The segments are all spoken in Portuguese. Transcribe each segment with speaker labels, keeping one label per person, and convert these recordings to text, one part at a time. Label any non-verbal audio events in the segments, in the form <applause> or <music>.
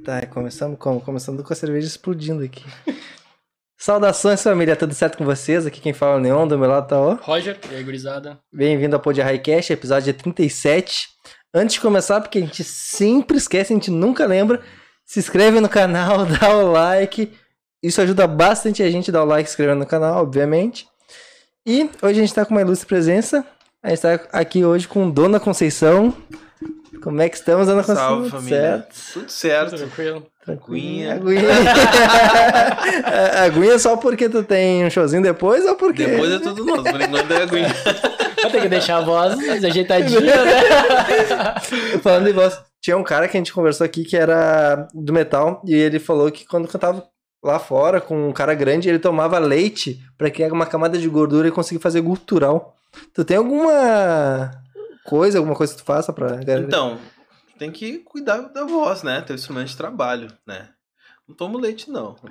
Speaker 1: Tá, começamos como? Começando com a cerveja explodindo aqui. <laughs> Saudações, família, tudo certo com vocês? Aqui quem fala é o Neon, do meu lado tá o...
Speaker 2: Roger, e aí, gurizada?
Speaker 1: Bem-vindo ao Pod Highcast, episódio 37. Antes de começar, porque a gente sempre esquece, a gente nunca lembra, se inscreve no canal, <laughs> dá o like. Isso ajuda bastante a gente a dar o like e se inscrever no canal, obviamente. E hoje a gente tá com uma ilustre presença. A gente tá aqui hoje com Dona Conceição. Como é que estamos, Dona Conceição?
Speaker 3: Salve, família.
Speaker 1: Certo?
Speaker 3: Tudo certo.
Speaker 2: Tranquilo?
Speaker 3: Aguinha. <laughs>
Speaker 1: Aguinha. Aguinha só porque tu tem um showzinho depois ou porque...
Speaker 3: Depois é tudo nosso, por enquanto é aguinha.
Speaker 2: Vou ter que deixar a voz ajeitadinha, né? <laughs>
Speaker 1: Falando em voz, tinha um cara que a gente conversou aqui que era do metal e ele falou que quando cantava lá fora com um cara grande, ele tomava leite pra criar uma camada de gordura e conseguir fazer gutural. Tu tem alguma coisa, alguma coisa que tu faça pra?
Speaker 3: Então, tem que cuidar da voz, né? Teu instrumento de trabalho, né? Não tomo leite, não. <laughs>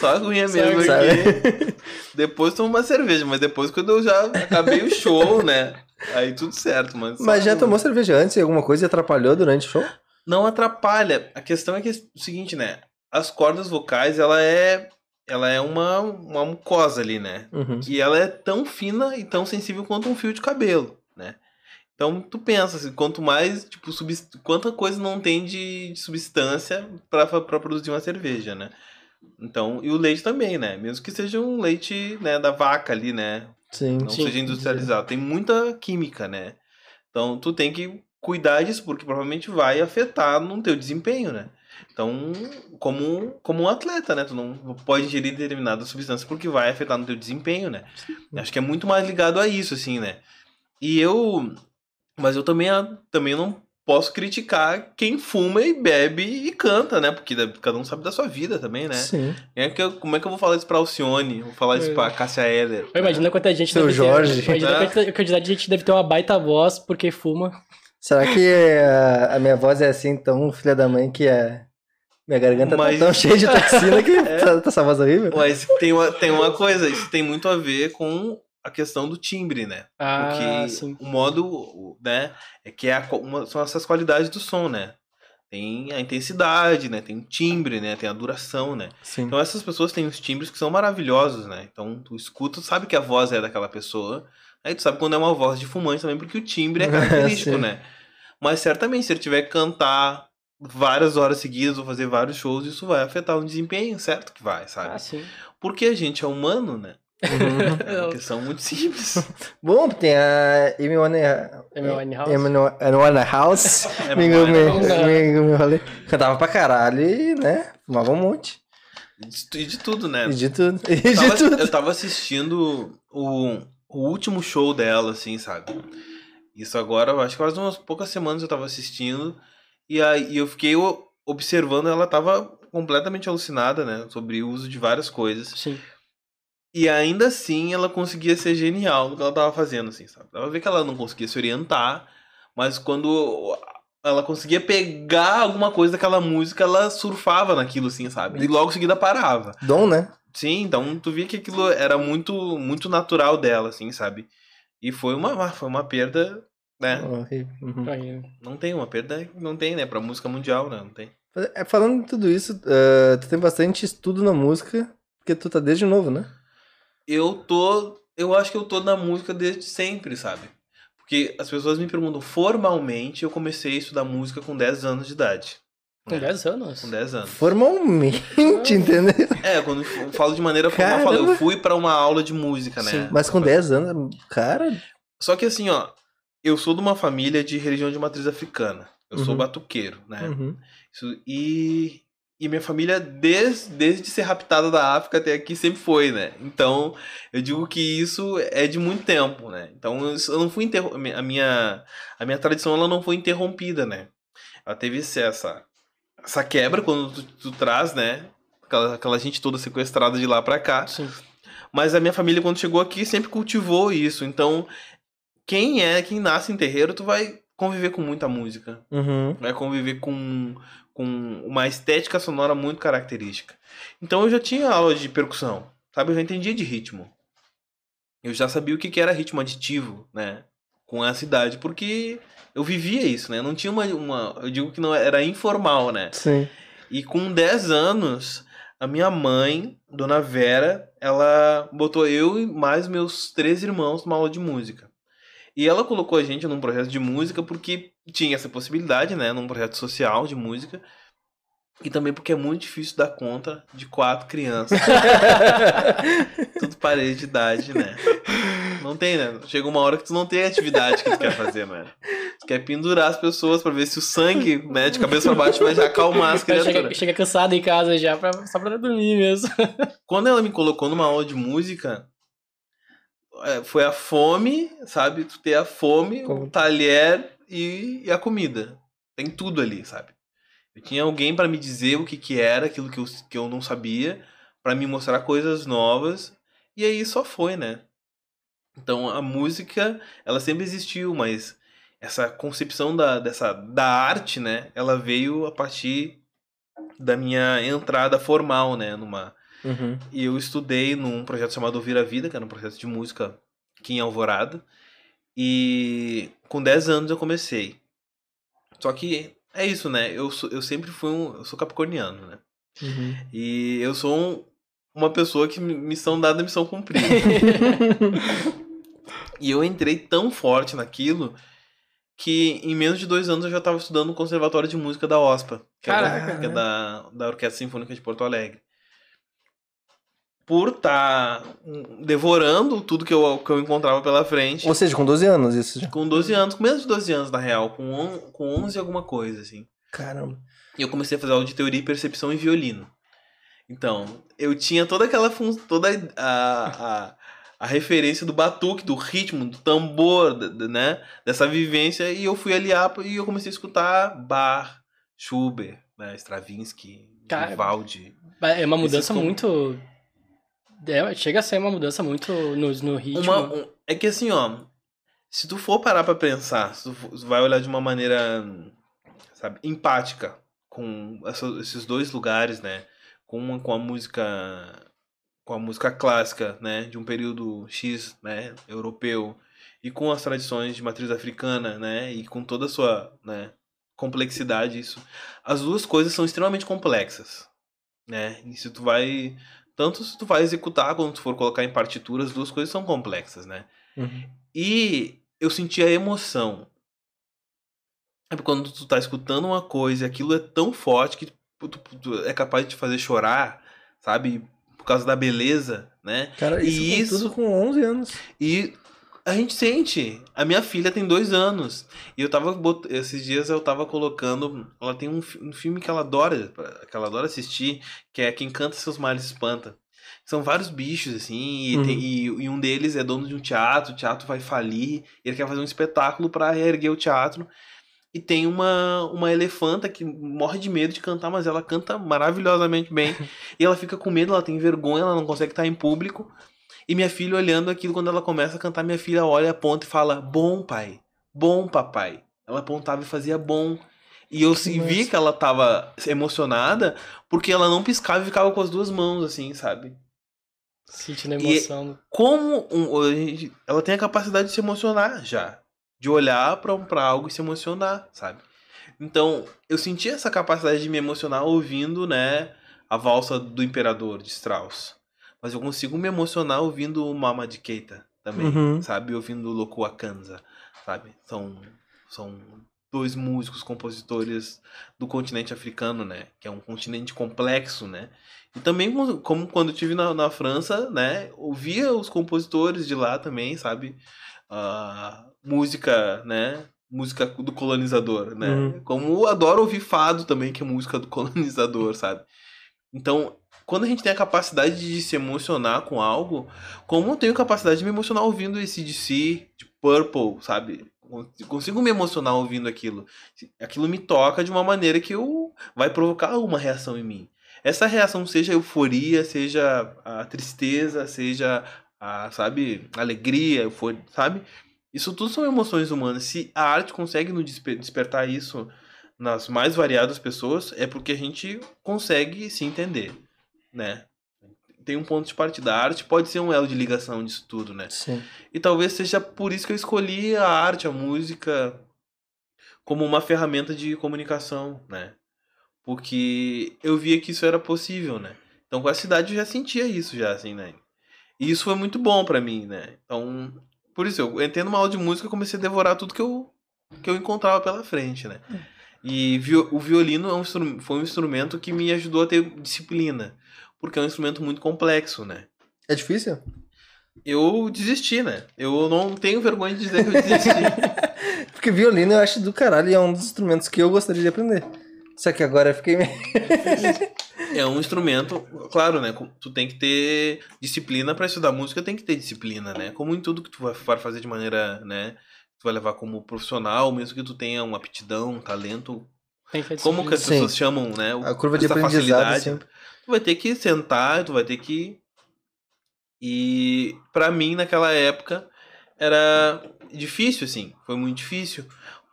Speaker 3: Só aguinha
Speaker 2: Só
Speaker 3: mesmo
Speaker 1: aguinha.
Speaker 3: aqui. Depois tomo uma cerveja, mas depois quando eu já acabei o show, né? Aí tudo certo, mas. só
Speaker 1: Mas já
Speaker 3: aguinha.
Speaker 1: tomou cerveja antes e alguma coisa e atrapalhou durante o show?
Speaker 3: não atrapalha. A questão é que é o seguinte, né? As cordas vocais, ela é ela é uma, uma mucosa ali, né?
Speaker 1: Uhum.
Speaker 3: Que ela é tão fina e tão sensível quanto um fio de cabelo, né? Então tu pensa, assim, quanto mais, tipo, subst... quanta coisa não tem de, de substância pra pra produzir uma cerveja, né? Então, e o leite também, né? Mesmo que seja um leite, né, da vaca ali, né?
Speaker 1: Sim.
Speaker 3: não
Speaker 2: Sim.
Speaker 3: seja industrializado. Tem muita química, né? Então tu tem que cuidar disso, porque provavelmente vai afetar no teu desempenho, né? Então, como, como um atleta, né? Tu não pode ingerir determinada substância porque vai afetar no teu desempenho, né? Acho que é muito mais ligado a isso, assim, né? E eu... Mas eu também, também não posso criticar quem fuma e bebe e canta, né? Porque cada um sabe da sua vida também, né?
Speaker 1: Sim.
Speaker 3: É que eu- como é que eu vou falar isso pra Alcione? Vou falar isso
Speaker 2: É.
Speaker 3: pra Cássia Eller?
Speaker 2: Imagina quanta gente
Speaker 1: Seu
Speaker 2: deve
Speaker 1: Jorge.
Speaker 2: ter. Imagina
Speaker 3: É.
Speaker 2: quanta quantidade de gente deve ter uma baita voz porque fuma.
Speaker 1: Será que a, a minha voz é assim tão filha da mãe que a minha garganta
Speaker 3: Mas-
Speaker 1: tá tão cheia de <laughs> toxina que tá, tá essa voz horrível?
Speaker 3: Mas tem uma, tem uma coisa, isso tem muito a ver com a questão do timbre, né?
Speaker 2: Ah,
Speaker 3: Porque
Speaker 2: sim.
Speaker 3: o modo, né, é que é a, uma- são essas qualidades do som, né? Tem a intensidade, né? Tem o timbre, né? Tem a duração, né?
Speaker 1: Sim.
Speaker 3: Então essas pessoas têm os timbres que são maravilhosos, né? Então tu escuta, tu sabe que a voz é daquela pessoa. Aí tu sabe quando é uma voz de fumante também, porque o timbre é <laughs> característico, né? Mas certamente, se ele tiver que cantar várias horas seguidas ou fazer vários shows, isso vai afetar o desempenho, certo que vai, sabe?
Speaker 2: Ah, sim.
Speaker 3: Porque a gente é humano, né?
Speaker 1: Uhum.
Speaker 3: É uma questão muito simples. <laughs>
Speaker 1: Bom, tem a Amy
Speaker 2: Winehouse.
Speaker 1: Amy Winehouse. Me
Speaker 3: mais-
Speaker 1: me- me- me rolei. Cantava pra caralho e, né? Fumava um monte.
Speaker 3: E de tudo, né?
Speaker 1: E de tudo. <laughs> E
Speaker 3: Eu
Speaker 1: de
Speaker 3: tava,
Speaker 1: tudo.
Speaker 3: eu tava assistindo o, o último show dela, assim, sabe? Isso agora, eu acho que faz umas poucas semanas eu tava assistindo. E aí eu fiquei observando, ela tava completamente alucinada, né? Sobre o uso de várias coisas.
Speaker 2: Sim.
Speaker 3: E ainda assim ela conseguia ser genial no que ela tava fazendo, assim, sabe? Dava ver que ela não conseguia se orientar, mas quando ela conseguia pegar alguma coisa daquela música, ela surfava naquilo, assim, sabe? E logo em seguida parava.
Speaker 1: Dom, né?
Speaker 3: Sim, então tu via que aquilo era muito muito natural dela, assim, sabe? E foi uma, foi uma perda, né?
Speaker 1: Horrível. Uhum.
Speaker 2: Aí,
Speaker 3: Não tem uma perda, não tem, né? Pra música mundial, né? Não tem.
Speaker 1: É, Falando de tudo isso, ah, tu tem bastante estudo na música, porque tu tá desde novo, né?
Speaker 3: Eu tô. Eu acho que eu tô na música desde sempre, sabe? Porque as pessoas me perguntam, formalmente eu comecei a estudar música com 10 anos de idade.
Speaker 2: com
Speaker 3: né?
Speaker 2: 10 anos.
Speaker 3: Com 10 anos.
Speaker 1: Formalmente, entendeu?
Speaker 3: É, quando eu falo de maneira formal, eu falo, eu fui pra uma aula de música, né?
Speaker 2: Sim.
Speaker 1: Mas com 10 anos, cara.
Speaker 3: Só que assim, ó, eu sou de uma família de religião de matriz africana. Eu sou
Speaker 1: Uhum.
Speaker 3: batuqueiro, né?
Speaker 1: Uhum.
Speaker 3: Isso- e, e minha família, desde, desde ser raptada da África até aqui, sempre foi, né? Então, eu digo que isso é de muito tempo, né? Então, eu não fui interro- a minha A minha tradição, ela não foi interrompida, né? Ela teve essa, essa quebra quando tu, tu traz, né? Aquela, aquela gente toda sequestrada de lá pra cá.
Speaker 2: Sim.
Speaker 3: Mas a minha família, quando chegou aqui, sempre cultivou isso. Então, quem é, quem nasce em terreiro, tu vai conviver com muita música.
Speaker 1: Uhum.
Speaker 3: Vai conviver com, com uma estética sonora muito característica. Então eu já tinha aula de percussão, sabe? Eu já entendia de ritmo. Eu já sabia o que que era ritmo aditivo, né? com essa idade, porque eu vivia isso, né? Não tinha uma, uma. Eu digo que não era informal, né?
Speaker 1: Sim.
Speaker 3: E com 10 anos, a minha mãe, Dona Vera, ela botou eu e mais meus três irmãos numa aula de música. E ela colocou a gente num projeto de música porque tinha essa possibilidade, né? Num projeto social de música. E também porque é muito difícil dar conta de quatro crianças. <laughs> Tudo parede de idade, né? Não tem, né? Chega uma hora que tu não tem atividade que tu quer fazer, né? Tu quer pendurar as pessoas pra ver se o sangue, né, de cabeça pra baixo vai já acalmar as criaturas.
Speaker 2: Chega, chega cansado em casa já, pra, só pra dormir mesmo.
Speaker 3: Quando ela me colocou numa aula de música, foi a fome, sabe? Tu ter a fome,
Speaker 1: Como?
Speaker 3: o talher e, e a comida. Tem tudo ali, sabe? Eu tinha alguém pra me dizer o que que era, aquilo que eu, que eu não sabia, pra me mostrar coisas novas, e aí só foi, né? Então a música, ela sempre existiu, mas essa concepção da, dessa, da arte, né? Ela veio a partir da minha entrada formal, né? Numa,
Speaker 1: Uhum.
Speaker 3: e eu estudei num projeto chamado Ouvir a Vida, que era um projeto de música aqui em Alvorada. E com 10 anos eu comecei. Só que é isso, né? Eu, sou- eu sempre fui um. Eu sou capricorniano, né?
Speaker 1: Uhum.
Speaker 3: E eu sou um- uma pessoa que missão dada, missão cumprida. <laughs> e eu entrei tão forte naquilo que em menos de dois anos eu já estava estudando no Conservatório de Música da OSPA, que, é da, que é da, da Orquestra Sinfônica de Porto Alegre. Por estar devorando tudo que eu, que eu encontrava pela frente,
Speaker 1: Ou seja, com 12 anos isso já.
Speaker 3: com 12 anos, com menos de 12 anos na real, com, on, com 11 e alguma coisa, assim.
Speaker 1: Caramba.
Speaker 3: E eu comecei a fazer aula de teoria e percepção em violino. Então, eu tinha toda aquela fun... toda a, a, a referência do batuque, do ritmo, do tambor, né? Dessa vivência, e eu fui aliar e eu comecei a escutar Bach, Schubert, né? Stravinsky,
Speaker 2: Cara,
Speaker 3: Vivaldi.
Speaker 2: É uma mudança
Speaker 3: Esses com-
Speaker 2: muito. É, chega a ser uma mudança muito no, no ritmo.
Speaker 3: Uma, um- é que assim, ó, se tu for parar pra pensar, se tu for- tu vai olhar de uma maneira, sabe, empática com essa- esses dois lugares, né? Com, uma- com a música com a música clássica, né, de um período X, né, europeu, e com as tradições de matriz africana, né, e com toda a sua, né, complexidade isso. As duas coisas são extremamente complexas, né? E se tu vai tanto se tu vai executar quando tu for colocar em partitura, as duas coisas são complexas, né?
Speaker 1: Uhum.
Speaker 3: E eu senti a emoção. É quando tu tá escutando uma coisa e aquilo é tão forte que tu, tu- tu é capaz de te fazer chorar, sabe? Por causa da beleza, né?
Speaker 1: Cara, isso,
Speaker 3: E
Speaker 1: com
Speaker 3: isso-
Speaker 1: tudo com 11 anos.
Speaker 3: E a gente sente. A minha filha tem dois anos. E eu tava. bot- Esses dias eu tava colocando. Ela tem um, um filme que ela adora. Que ela adora assistir. Que é Quem Canta Seus Males Espanta. São vários bichos, assim. E,
Speaker 1: Uhum.
Speaker 3: tem- e- e um deles é dono de um teatro. O teatro vai falir. Ele quer fazer um espetáculo pra reerguer o teatro. E tem uma, uma elefanta que morre de medo de cantar, mas ela canta maravilhosamente bem. <laughs> e ela fica com medo, ela tem vergonha, ela não consegue estar em público. E minha filha olhando aquilo, quando ela começa a cantar, minha filha olha, aponta e fala: Bom, pai. Bom, papai. Ela apontava e fazia bom. E eu se- vi que ela tava emocionada porque ela não piscava e ficava com as duas mãos, assim, sabe?
Speaker 2: Sentindo a
Speaker 3: E-
Speaker 2: emoção.
Speaker 3: Como um- ela tem a capacidade de se emocionar já. De olhar pra, pra algo e se emocionar, sabe? Então, eu senti essa capacidade de me emocionar ouvindo, né, a valsa do Imperador, de Strauss. Mas eu consigo me emocionar ouvindo o Mama de Keita também,
Speaker 1: Uhum.
Speaker 3: sabe? Ouvindo o Loco Akanza, sabe? São, são dois músicos, compositores do continente africano, né? Que é um continente complexo, né? E também, como- quando eu estive na, na França, né? Ouvia os compositores de lá também, sabe? Ah, música, né? Música do colonizador, né?
Speaker 1: Uhum.
Speaker 3: Como eu adoro ouvir fado também, que é música do <laughs> colonizador, sabe? Então, quando a gente tem a capacidade de se emocionar com algo, como eu tenho capacidade de me emocionar ouvindo esse DC, de Purple, sabe? Consigo me emocionar ouvindo aquilo. Aquilo me toca de uma maneira que eu vai provocar uma reação em mim. Essa reação seja euforia, seja a tristeza, seja a, sabe, alegria, euforia, sabe? Isso tudo são emoções humanas. Se a arte consegue nos desper- despertar isso nas mais variadas pessoas, é porque a gente consegue se entender, né? tem um ponto de partida. A arte pode ser um elo de ligação disso tudo, né?
Speaker 1: Sim.
Speaker 3: E talvez seja por isso que eu escolhi a arte, a música, como uma ferramenta de comunicação, né? Porque eu via que isso era possível, né? Então com a cidade eu já sentia isso já, assim, né? E isso foi muito bom pra mim, né? Então, por isso, eu entrei numa aula de música e comecei a devorar tudo que eu, que eu encontrava pela frente, né? E o violino é um foi um instrumento que me ajudou a ter disciplina. Porque é um instrumento muito complexo, né?
Speaker 1: É difícil?
Speaker 3: Eu desisti, né? Eu não tenho vergonha de dizer que eu desisti. <laughs>
Speaker 1: Porque violino eu acho do caralho e é um dos instrumentos que eu gostaria de aprender. Só que agora eu fiquei meio.
Speaker 3: é um instrumento, claro, né? Tu tem que ter disciplina pra estudar música, tem que ter disciplina, né? Como em tudo que tu vai fazer de maneira, né? Tu vai levar como profissional, mesmo que tu tenha uma aptidão, um talento. Como que as
Speaker 1: Sim.
Speaker 3: pessoas chamam, né?
Speaker 1: A curva de aprendizado
Speaker 3: facilidade.
Speaker 1: sempre.
Speaker 3: Tu vai ter que sentar, tu vai ter que. E pra mim, naquela época, era difícil, assim. Foi muito difícil.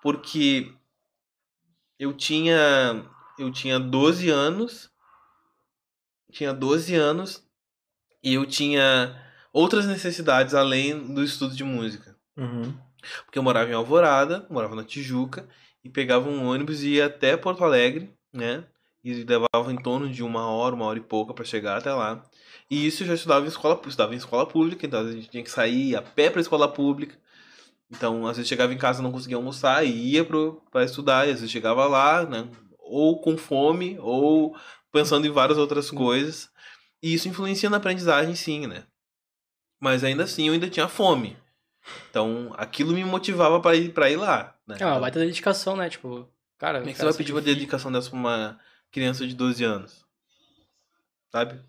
Speaker 3: Porque eu tinha. Eu tinha 12 anos. Tinha 12 anos. E eu tinha outras necessidades além do estudo de música.
Speaker 1: Uhum.
Speaker 3: Porque eu morava em Alvorada, morava na Tijuca, e pegava um ônibus e ia até Porto Alegre, né? E levava em torno de uma hora, uma hora e pouca para chegar até lá. E isso eu já estudava em escola, estudava em escola pública, então a gente tinha que sair a pé para escola pública. Então, às vezes chegava em casa não conseguia almoçar e ia para estudar, e às vezes chegava lá, né? Ou com fome, ou pensando em várias outras coisas. E isso influencia na aprendizagem, sim, né? Mas ainda assim eu ainda tinha fome. Então, aquilo me motivava para ir para ir lá, né?
Speaker 2: É uma
Speaker 3: Então,
Speaker 2: baita dedicação, né? Tipo, cara.
Speaker 3: como é que você vai pedir uma dedicação dessa pra uma criança de 12 anos? Sabe?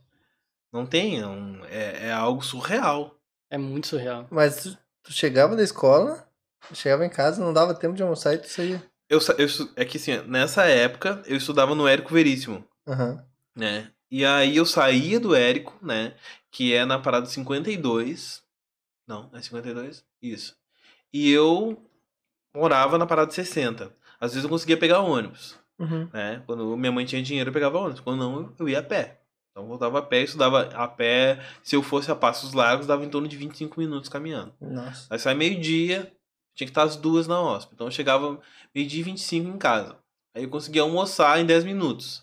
Speaker 3: Não tem, é, um- é, é algo surreal.
Speaker 2: É muito surreal.
Speaker 1: Mas tu, tu chegava da escola, chegava em casa, não dava tempo de almoçar e tu saía.
Speaker 3: Eu, eu, é que assim, nessa época eu estudava no Érico Veríssimo,
Speaker 1: Aham.
Speaker 3: né? E aí eu saía do Érico, né? Que é na parada 52. Não, é 52? Isso. E eu morava na parada 60. Às vezes eu conseguia pegar ônibus.
Speaker 1: Uhum.
Speaker 3: né? Quando minha mãe tinha dinheiro, eu pegava ônibus. Quando não, eu ia a pé. Então eu voltava a pé, estudava a pé. Se eu fosse a passos largos, dava em torno de 25 minutos caminhando.
Speaker 1: Nossa.
Speaker 3: Aí sai meio-dia, tinha que estar às duas na hóspede. Então eu chegava meio-dia e 25 em casa. Aí eu conseguia almoçar em 10 minutos.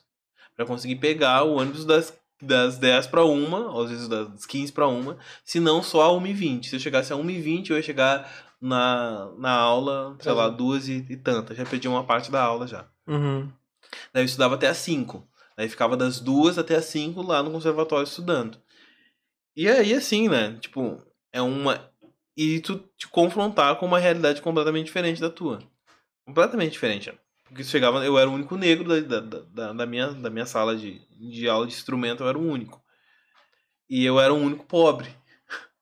Speaker 3: Pra conseguir pegar o ônibus das, das 10 para uma, ou às vezes das 15 para uma, se não só a 1h20. Se eu chegasse a 1h20, eu ia chegar na, na aula, sei lá, duas e, e tantas. Já perdi uma parte da aula já.
Speaker 1: Uhum.
Speaker 3: Daí eu estudava até às 5. Daí ficava das duas até às 5 lá no conservatório estudando. E aí, assim, né? Tipo, é uma. E tu te confrontar com uma realidade completamente diferente da tua. Completamente diferente. né? Porque chegava, eu era o único negro da, da, da, da minha, da minha sala de, de aula de instrumento, eu era o único. E eu era o único pobre.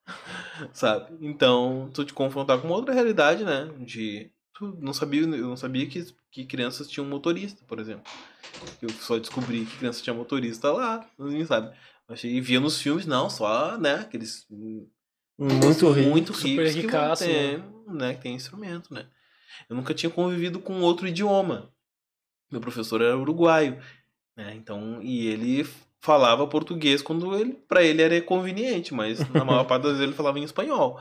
Speaker 3: <laughs> Sabe? Então, tu te confrontar com uma outra realidade, né? De. Tu não sabia, eu não sabia que, que crianças tinham motorista, por exemplo. Eu só descobri que criança tinha motorista lá, ninguém sabe. Achei, via nos filmes, não, só, né, aqueles
Speaker 1: Muito rico.
Speaker 3: muito
Speaker 2: super
Speaker 3: ricos que vão
Speaker 2: ricaço,
Speaker 3: ter, né, que tem instrumento, né. Eu nunca tinha convivido com outro idioma. Meu professor era uruguaio, né, então, e ele falava português quando ele, para ele era conveniente, mas na maior parte das vezes ele falava em espanhol.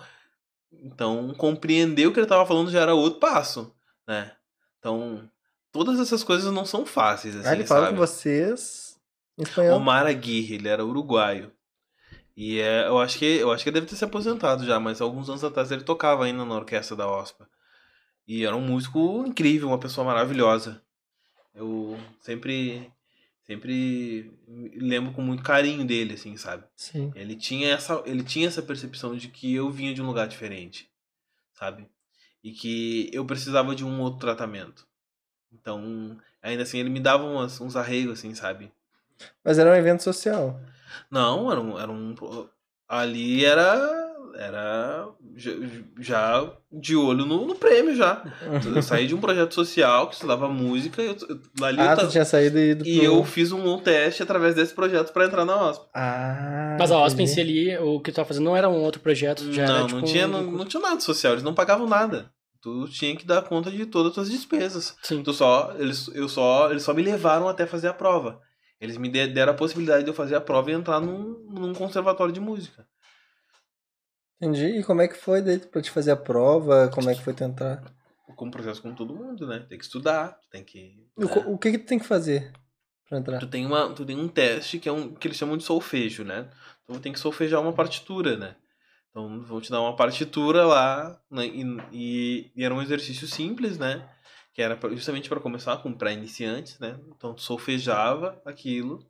Speaker 3: Então, compreender o que ele estava falando já era outro passo, né. Então, todas essas coisas não são fáceis, assim,
Speaker 1: Ah, ele fala com vocês em espanhol.
Speaker 3: Omar Aguirre, ele era uruguaio. E é, eu acho que eu acho que ele deve ter se aposentado já, mas alguns anos atrás ele tocava ainda na orquestra da OSPA. E era um músico incrível, uma pessoa maravilhosa. Eu sempre sempre lembro com muito carinho dele assim, sabe?
Speaker 1: Sim.
Speaker 3: Ele tinha essa ele tinha essa percepção de que eu vinha de um lugar diferente, sabe? E que eu precisava de um outro tratamento. Então, ainda assim ele me dava umas, uns arregos assim, sabe?
Speaker 1: Mas era um evento social.
Speaker 3: Não, era um, era um. Ali era. Era. Já, já de olho no, no prêmio já. <laughs> Eu saí de um projeto social que estudava música. Eu, eu, ali eu
Speaker 1: ah,
Speaker 3: ta-
Speaker 1: tu tinha saído e ido
Speaker 3: e
Speaker 1: pro-
Speaker 3: eu fiz um, teste através desse projeto pra entrar na OSP.
Speaker 1: Ah.
Speaker 2: Mas a OSP em si ali, o que tu tava fazendo não era um outro projeto, já
Speaker 3: não,
Speaker 2: era
Speaker 3: não,
Speaker 2: tipo
Speaker 3: tinha,
Speaker 2: um-
Speaker 3: não, não tinha nada social, eles não pagavam nada. Tu tinha que dar conta de todas as tuas despesas.
Speaker 2: Sim.
Speaker 3: Tu só, eles, eu só, eles só me levaram até fazer a prova. Eles me de- deram a possibilidade de eu fazer a prova e entrar num, num conservatório de música.
Speaker 1: Entendi. E como é que foi daí pra te fazer a prova? Como é que foi tentar?
Speaker 3: Como processo como todo mundo, né? Tem que estudar, tem que.
Speaker 1: O,
Speaker 3: né?
Speaker 1: co- o que que tu tem que fazer pra entrar?
Speaker 3: Tu tem, uma, tu tem um teste que é um que eles chamam de solfejo, né? Então tem que solfejar uma partitura, né? Então vão te dar uma partitura lá né? e, e, e era um exercício simples, né? Que era justamente para começar com para iniciantes, né? Então tu solfejava aquilo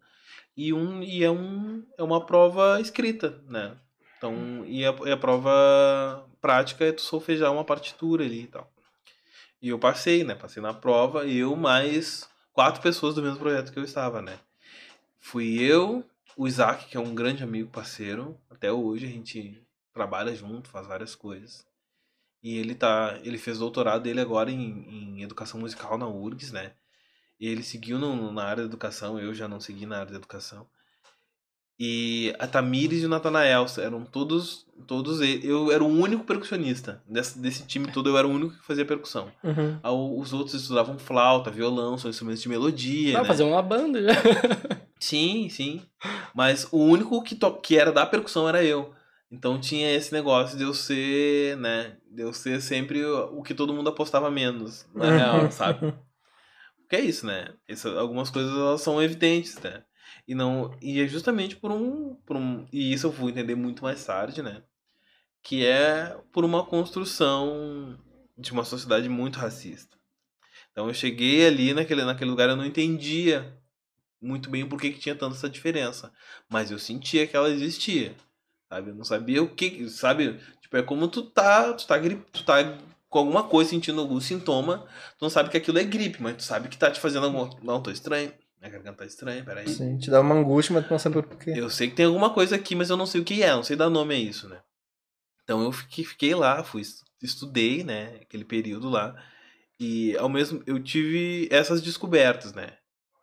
Speaker 3: e um e é um é uma prova escrita, né? Então e a, e a prova prática é tu solfejar uma partitura ali e tal. E eu passei, né? Passei na prova, eu mais quatro pessoas do mesmo projeto que eu estava, né? Fui eu, o Isaac, que é um grande amigo, parceiro. Até hoje a gente trabalha junto, faz várias coisas. E ele tá. Ele fez doutorado dele agora em, em educação musical na URGS, né? E ele seguiu no- na área da educação, eu já não segui na área da educação. E a Tamires e o Natanael eram todos. todos Eu era o único percussionista. Desse, desse time todo, eu era o único que fazia percussão.
Speaker 1: Uhum.
Speaker 3: Ah, Os outros estudavam flauta, violão, são instrumentos de melodia.
Speaker 2: Dá
Speaker 3: né?
Speaker 2: fazer uma banda já. <laughs>
Speaker 3: Sim, sim. Mas o único que, to... que era da percussão era eu. Então tinha esse negócio de eu ser, né? De eu ser sempre o que todo mundo apostava menos, na <laughs> real, sabe? Porque é isso, né? Essa- algumas coisas elas são evidentes, né? E não e é justamente por um, por um e isso eu vou entender muito mais tarde, né? Que é por uma construção de uma sociedade muito racista. Então eu cheguei ali naquele, naquele lugar eu não entendia muito bem por que, que tinha tanta essa diferença, mas eu sentia que ela existia. Sabe? Eu não sabia o que, sabe? Tipo, é como tu tá, tu tá gripe, tu tá com alguma coisa sentindo algum sintoma, tu não sabe que aquilo é gripe, mas tu sabe que tá te fazendo alguma, não, tô estranho. Minha garganta tá estranha, peraí.
Speaker 1: Sim, te dá uma angústia, mas tu não sabe por quê.
Speaker 3: Eu sei que tem alguma coisa aqui, mas eu não sei o que é, não sei dar nome a isso, né? Então eu fiquei, fiquei lá, fui estudei, né, aquele período lá, e ao mesmo eu tive essas descobertas, né?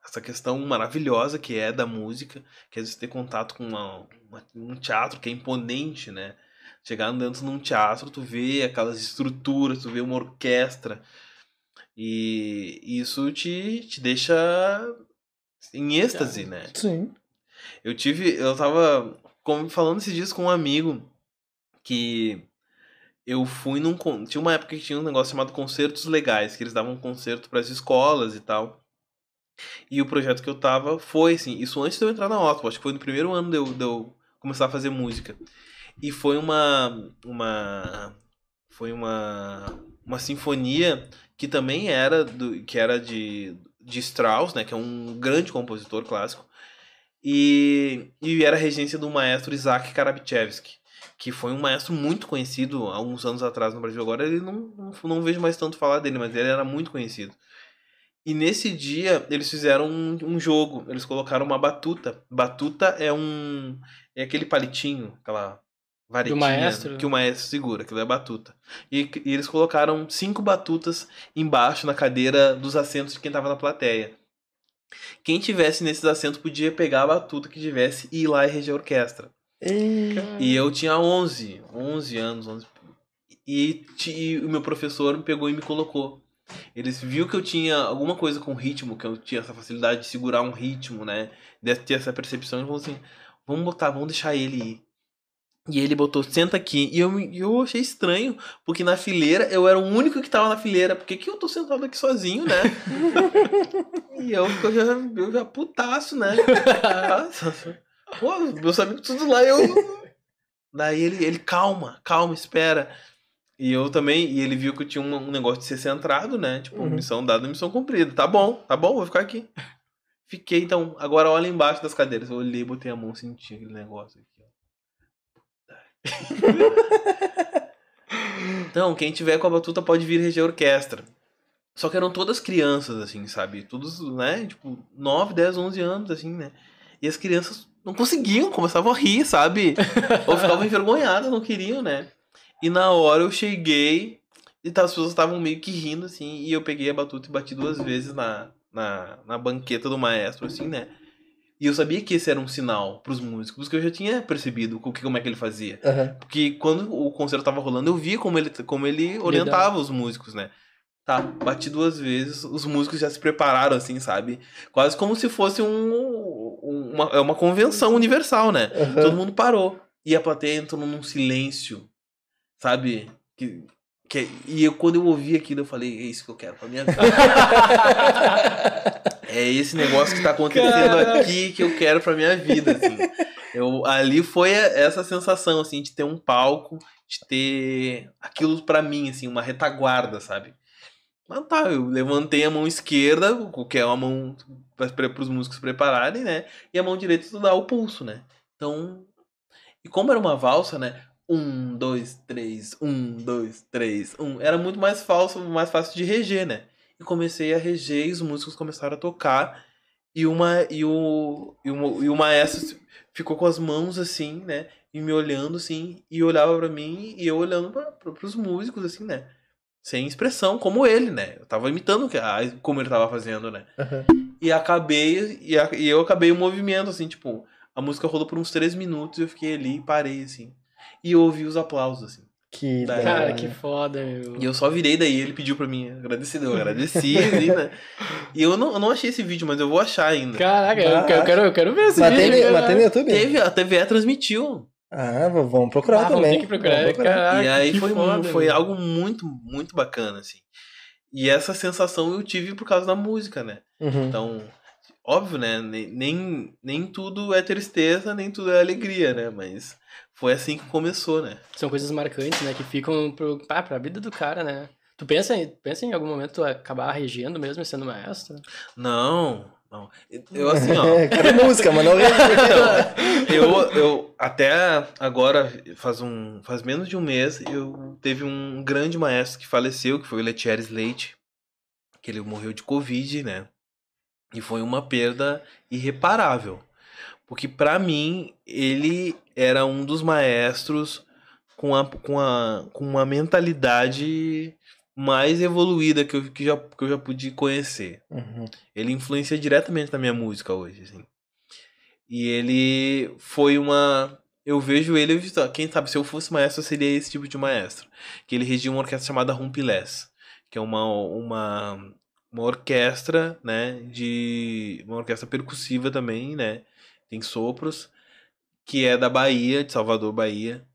Speaker 3: Essa questão maravilhosa que é da música, que é de ter contato com uma, uma- um teatro que é imponente, né? Chegar dentro de um teatro, tu vê aquelas estruturas, tu vê uma orquestra, e isso te, te deixa em êxtase, né?
Speaker 1: Sim.
Speaker 3: Eu tive. Eu tava falando esses dias com um amigo que eu fui num. Tinha uma época que tinha um negócio chamado Concertos Legais, que eles davam um concerto para as escolas e tal. E o projeto que eu tava foi assim, isso antes de eu entrar na Otto, acho que foi no primeiro ano de eu, de eu começar a fazer música. E foi uma. uma foi uma. uma sinfonia que também era do, que era de, de Strauss, né, que é um grande compositor clássico. E, e era regência do maestro Isaac Karabichevsky, que foi um maestro muito conhecido há uns anos atrás no Brasil. Agora ele não, não, não vejo mais tanto falar dele, mas ele era muito conhecido. E nesse dia eles fizeram um, um jogo, eles colocaram uma batuta. Batuta é um. é aquele palitinho, aquela varetinha
Speaker 2: maestro?
Speaker 3: que o maestro segura, aquilo é batuta. E, e eles colocaram cinco batutas embaixo na cadeira dos assentos de quem estava na plateia. Quem tivesse nesses assentos podia pegar a batuta que tivesse e ir lá e reger a orquestra.
Speaker 1: E...
Speaker 3: E eu tinha 11, 11 anos, 11, e, e o meu professor me pegou e me colocou. Eles viu que eu tinha alguma coisa com ritmo, que eu tinha essa facilidade de segurar um ritmo, né? De ter essa percepção, e falou assim: vamos botar, vamos deixar ele ir. E ele botou, senta aqui. E eu, eu achei estranho, porque na fileira eu era o único que tava na fileira. Por que, eu tô sentado aqui sozinho, né? <laughs> e eu, eu já, eu já putaço, né? <laughs> Pô, meus amigos tudo lá, eu. Daí ele, ele, calma, calma, espera. E eu também, e ele viu que eu tinha um, um negócio de ser centrado, né? Tipo,
Speaker 1: Uhum.
Speaker 3: missão dada, missão cumprida. Tá bom, tá bom, vou ficar aqui. Fiquei, então, agora olha embaixo das cadeiras. Eu olhei, botei a mão, senti aquele negócio aqui. Então, quem tiver com a batuta pode vir reger a orquestra. Só que eram todas crianças, assim, sabe? Todos, né? Tipo, 9, 10, 11 anos, assim, né? E as crianças não conseguiam, começavam a rir, sabe? Ou ficavam envergonhadas, não queriam, né? E na hora eu cheguei e tá, as pessoas estavam meio que rindo, assim, e eu peguei a batuta e bati duas vezes na, na, na banqueta do maestro, assim, né? E eu sabia que esse era um sinal pros músicos, porque eu já tinha percebido o que, como é que ele fazia.
Speaker 1: Aham.
Speaker 3: Porque quando o concerto tava rolando, eu via como ele, como ele orientava os músicos, né? Tá, bati duas vezes, os músicos já se prepararam, assim, sabe? Quase como se fosse um, um- uma, é uma convenção universal, né?
Speaker 1: Aham.
Speaker 3: Todo mundo parou. E a plateia entrou num silêncio, sabe? Que, que, e eu, quando eu ouvi aquilo, eu falei, é isso que eu quero pra minha <laughs> vida. É esse negócio que tá acontecendo
Speaker 2: Caraca.
Speaker 3: aqui que eu quero pra minha vida, assim. Eu, ali foi essa sensação, assim, de ter um palco, de ter aquilo pra mim, assim, uma retaguarda, sabe? Mas tá, eu levantei a mão esquerda, o que é uma mão para os músicos se prepararem, né? E a mão direita estudar o pulso, né? Então. E como era uma valsa, né? Um, dois, três, um, dois, três, um. Era muito mais falso, mais fácil de reger, né? E comecei a reger e os músicos começaram a tocar. E, uma, e, o, e, o, e o maestro ficou com as mãos assim, né? E me olhando assim. E olhava pra mim e eu olhando para os músicos, assim, né? Sem expressão, como ele, né? Eu tava imitando que- a- como ele tava fazendo, né?
Speaker 1: Aham.
Speaker 3: E acabei, e, a- e eu acabei o movimento, assim, tipo, a música rolou por uns três minutos e eu fiquei ali e parei, assim. E ouvi os aplausos, assim.
Speaker 1: Que da
Speaker 2: Cara, que foda, meu.
Speaker 3: E eu só virei daí, ele pediu pra mim agradecer, eu agradeci, assim, né? E eu não, eu não achei esse vídeo, mas eu vou achar ainda.
Speaker 2: Caraca, eu,
Speaker 1: Ah,
Speaker 2: quero- eu quero, eu quero ver esse
Speaker 1: Mas
Speaker 2: vídeo.
Speaker 1: mas
Speaker 2: cara.
Speaker 1: tem no YouTube?
Speaker 3: Teve, a TVE transmitiu.
Speaker 1: Ah, vamos procurar
Speaker 2: Ah, vamos
Speaker 1: também.
Speaker 2: ter que procurar,
Speaker 1: Vamos procurar.
Speaker 2: Caraca,
Speaker 3: e aí
Speaker 2: que
Speaker 3: foi,
Speaker 2: foda,
Speaker 3: foi
Speaker 2: meu.
Speaker 3: algo muito, muito bacana, assim. E essa sensação eu tive por causa da música, né?
Speaker 1: Uhum.
Speaker 3: Então, óbvio, né? Nem, nem, nem tudo é tristeza, nem tudo é alegria, né? Mas foi assim que começou, né?
Speaker 2: São coisas marcantes, né? Que ficam pro, ah, pra vida do cara, né? Tu pensa, em- pensa em algum momento acabar regendo mesmo e sendo maestro?
Speaker 3: Não, não. Eu assim, ó. <laughs>
Speaker 1: Cara, música, mas não
Speaker 3: Então, eu, eu até agora, faz, um, faz menos de um mês, eu teve um grande maestro que faleceu, que foi o Letieres Leite, que ele morreu de Covid, né? E foi uma perda irreparável. Porque pra mim, ele era um dos maestros com, a, com, a, com uma mentalidade mais evoluída que eu, que já, que eu já pude conhecer.
Speaker 1: Uhum.
Speaker 3: Ele influencia diretamente na minha música hoje, assim. E ele foi uma. Eu vejo ele, quem sabe, se eu fosse maestro, eu seria esse tipo de maestro. Que ele regia uma orquestra chamada Rumpilés, que é uma, uma, uma orquestra, né, de... Uma orquestra percussiva também, né, tem sopros, que é da Bahia, de Salvador, Bahia,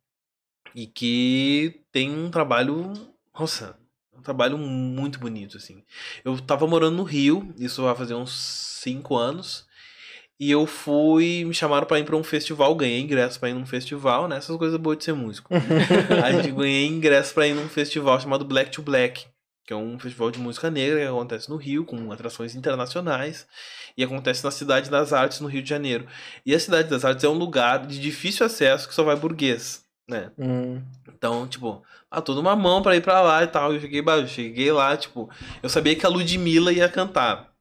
Speaker 3: e que tem um trabalho, nossa, um trabalho muito bonito, assim. Eu tava morando no Rio, isso vai fazer uns cinco anos. E eu fui, me chamaram pra ir pra um festival, ganhei ingresso pra ir num festival, né? Essas coisas boas de ser músico. <laughs> a gente ganhei ingresso pra ir num festival chamado Black to Black, que é um festival de música negra que acontece no Rio, com atrações internacionais, e acontece na Cidade das Artes, no Rio de Janeiro. E a Cidade das Artes é um lugar de difícil acesso que só vai burguês, né?
Speaker 1: Hum.
Speaker 3: Então, tipo, ah, toda uma mão pra ir pra lá e tal. Eu cheguei, eu cheguei lá, tipo, eu sabia que a Ludmilla ia cantar.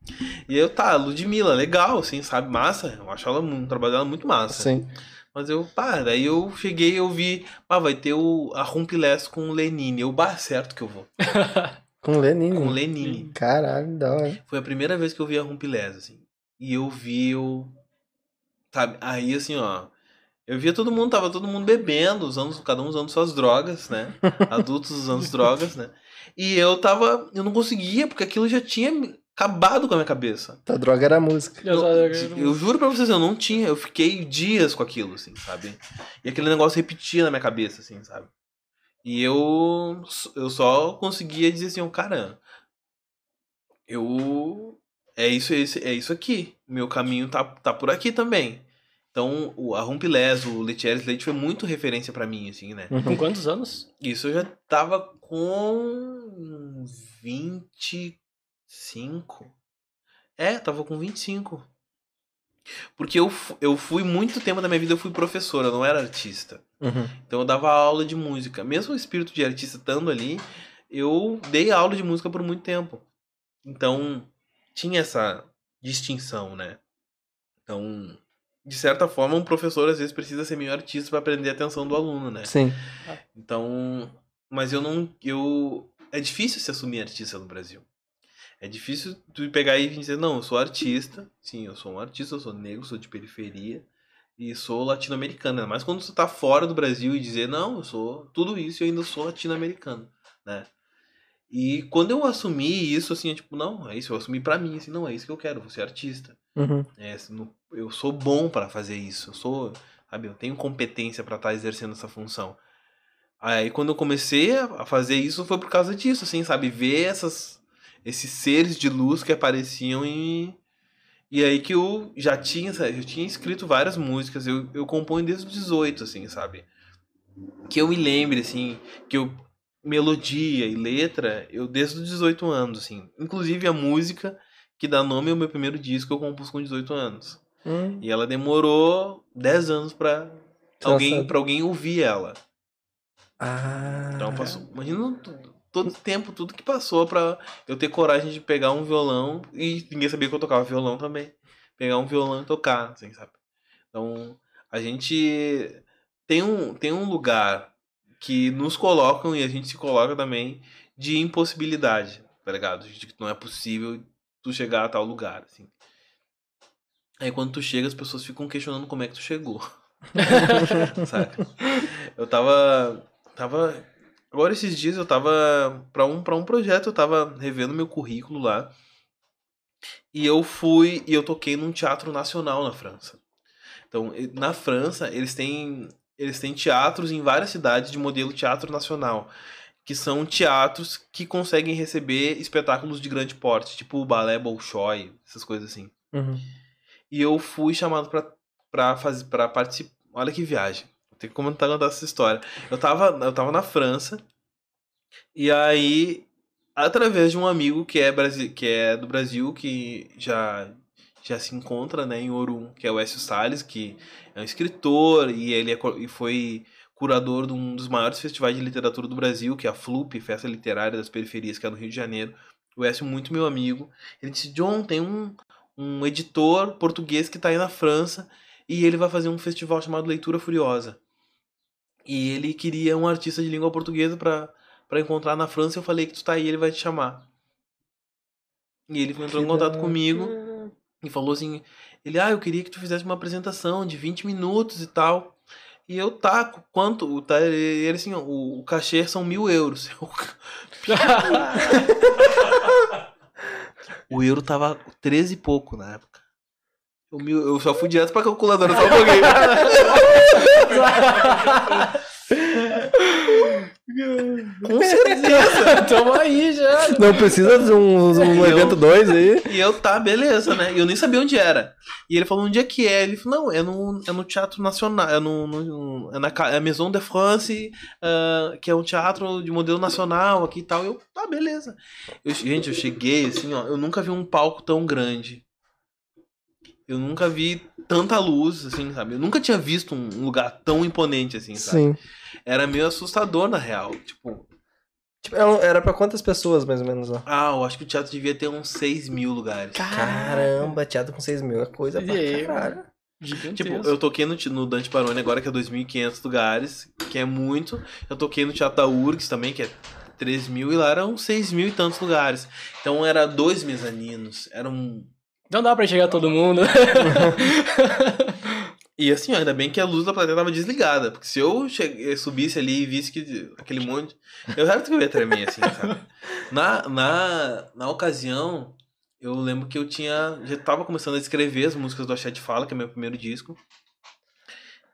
Speaker 3: E eu, tá, Ludmilla, legal, assim, sabe? Massa. Eu acho ela um trabalho dela muito massa.
Speaker 1: Sim.
Speaker 3: Mas eu, pá, daí eu cheguei eu vi, ah, vai ter o, a Rumpilés com o Lenine. Eu, bah, certo que eu vou. <laughs>
Speaker 1: Com Lenin.
Speaker 3: Com o Lenine.
Speaker 1: Caralho, da hora.
Speaker 3: Foi a primeira vez que eu vi a Rumpilés, assim. E eu vi, eu. Sabe, aí assim, ó. Eu via todo mundo, tava todo mundo bebendo, usando, cada um usando suas drogas, né? <laughs> Adultos usando as drogas, né? E eu tava. Eu não conseguia, porque aquilo já tinha acabado com a minha cabeça.
Speaker 1: A droga era a música.
Speaker 2: Eu,
Speaker 3: Eu, eu juro pra vocês, eu não tinha. Eu fiquei dias com aquilo, assim, sabe? E aquele negócio repetia na minha cabeça, assim, sabe? E eu, eu só conseguia dizer assim, cara, eu. É isso, é isso, é isso aqui. Meu caminho tá, tá por aqui também. Então, o, a Rumpilés, o Letieres Leite foi muito referência pra mim, assim, né?
Speaker 1: Uhum.
Speaker 2: Com quantos anos?
Speaker 3: Isso eu já tava com 25. É, tava com 25. Porque eu, eu fui muito tempo da minha vida, eu fui professora, eu não era artista.
Speaker 1: Uhum.
Speaker 3: Então eu dava aula de música. Mesmo o espírito de artista estando ali, eu dei aula de música por muito tempo. Então, tinha essa distinção, né? Então, de certa forma, um professor às vezes precisa ser meio artista para aprender a atenção do aluno, né?
Speaker 1: Sim.
Speaker 3: Então, mas eu não, eu é difícil se assumir artista no Brasil. É difícil tu pegar e dizer, não, eu sou artista, sim, eu sou um artista, eu sou negro, sou de periferia e sou latino-americano. Mas quando tu tá fora do Brasil e dizer, não, eu sou tudo isso e ainda sou latino-americano, né? E quando eu assumi isso, assim, é tipo, não, é isso, eu assumi pra mim, assim, não, é isso que eu quero, vou ser artista.
Speaker 1: Uhum.
Speaker 3: É, assim, eu sou bom pra fazer isso, eu sou, sabe, eu tenho competência pra estar exercendo essa função. Aí quando eu comecei a fazer isso foi por causa disso, assim, sabe, ver essas esses seres de luz que apareciam e e aí que eu já tinha, sabe, eu tinha escrito várias músicas, eu, eu componho desde os 18, assim, sabe? Que eu me lembre, assim, que eu melodia e letra, eu desde os 18 anos, assim. Inclusive a música que dá nome ao meu primeiro disco eu compus com 18 anos.
Speaker 1: Hum.
Speaker 3: E ela demorou 10 anos pra alguém, pra alguém ouvir ela.
Speaker 1: Ah.
Speaker 3: Então passou. Imagina tudo- todo tempo, tudo que passou pra eu ter coragem de pegar um violão e ninguém sabia que eu tocava violão também. Pegar um violão e tocar, assim, sabe? Então, a gente tem um, tem um lugar que nos colocam e a gente se coloca também de impossibilidade, tá ligado? De que não é possível tu chegar a tal lugar, assim. Aí quando tu chega, as pessoas ficam questionando como é que tu chegou. <laughs> Saca? Eu tava. Tava. Agora esses dias eu tava. Pra um, pra um projeto, eu tava revendo meu currículo lá. E eu fui. E eu toquei num teatro nacional na França. Então, na França, eles têm. Eles têm teatros em várias cidades de modelo teatro nacional. Que são teatros que conseguem receber espetáculos de grande porte, tipo o balé Bolshoi, essas coisas assim.
Speaker 1: Uhum.
Speaker 3: E eu fui chamado pra, pra, fazer, pra participar. Olha que viagem. Ter que comentar contar essa história. Eu tava, eu tava na França. E aí, através de um amigo que é, que é do Brasil, que já, já se encontra né, em Orum, que é o Écio Salles, que é um escritor e ele é e foi curador de um dos maiores festivais de literatura do Brasil, que é a FLUP, Festa Literária das Periferias, que é no Rio de Janeiro. O Écio, muito meu amigo. Ele disse: John, tem um, um editor português que tá aí na França e ele vai fazer um festival chamado Leitura Furiosa. E ele queria um artista de língua portuguesa pra para encontrar na França. Eu falei que tu tá aí, ele vai te chamar. E ele entrou em contato comigo e falou assim: ele, ah, eu queria que tu fizesse uma apresentação de 20 minutos e tal. E eu, tá, qu- quanto? Tá, ele, ele assim, o, o cachê são mil euros. <laughs> <laughs> O euro tava 13 e pouco na época. Eu só fui direto pra calculadora, só um pouquinho. <laughs> Com certeza. <laughs>
Speaker 2: Tamo aí já.
Speaker 1: Não precisa de um, um evento 2 aí.
Speaker 3: E eu, tá, beleza, né? E eu nem sabia onde era. E ele falou, onde é que é? Ele falou, não, é no, é no Teatro Nacional, é no, no- é na é Maison de France, ah, que é um teatro de modelo nacional aqui e tal. Eu, tá, beleza. Eu, gente, eu cheguei, assim, ó, eu nunca vi um palco tão grande. Eu nunca vi tanta luz, assim, sabe? Eu nunca tinha visto um lugar tão imponente, assim, sabe?
Speaker 1: Sim.
Speaker 3: Era meio assustador, na real. Tipo,
Speaker 1: Tipo, era- era pra quantas pessoas, mais ou menos, lá?
Speaker 3: ah, eu acho que o teatro devia ter uns 6 mil lugares.
Speaker 1: Caramba, teatro com 6 mil é coisa pra
Speaker 2: E aí,
Speaker 1: caralho.
Speaker 2: Gigantesco.
Speaker 3: Tipo, eu toquei no, no Dante Baroni agora, que é 2.500 lugares, que é muito. Eu toquei no Teatro da URGS também, que é 3 mil, e lá eram 6 mil e tantos lugares. Então era dois mezaninos, era um...
Speaker 2: Não dá pra chegar todo mundo.
Speaker 3: E assim, ó, ainda bem que a luz da plateia tava desligada, porque se eu che- subisse ali e visse que aquele monte... Eu certo que eu ia tremer, assim, sabe? Na, na, na ocasião, eu lembro que eu tinha... Já tava começando a escrever as músicas do Axé de Fala, que é meu primeiro disco.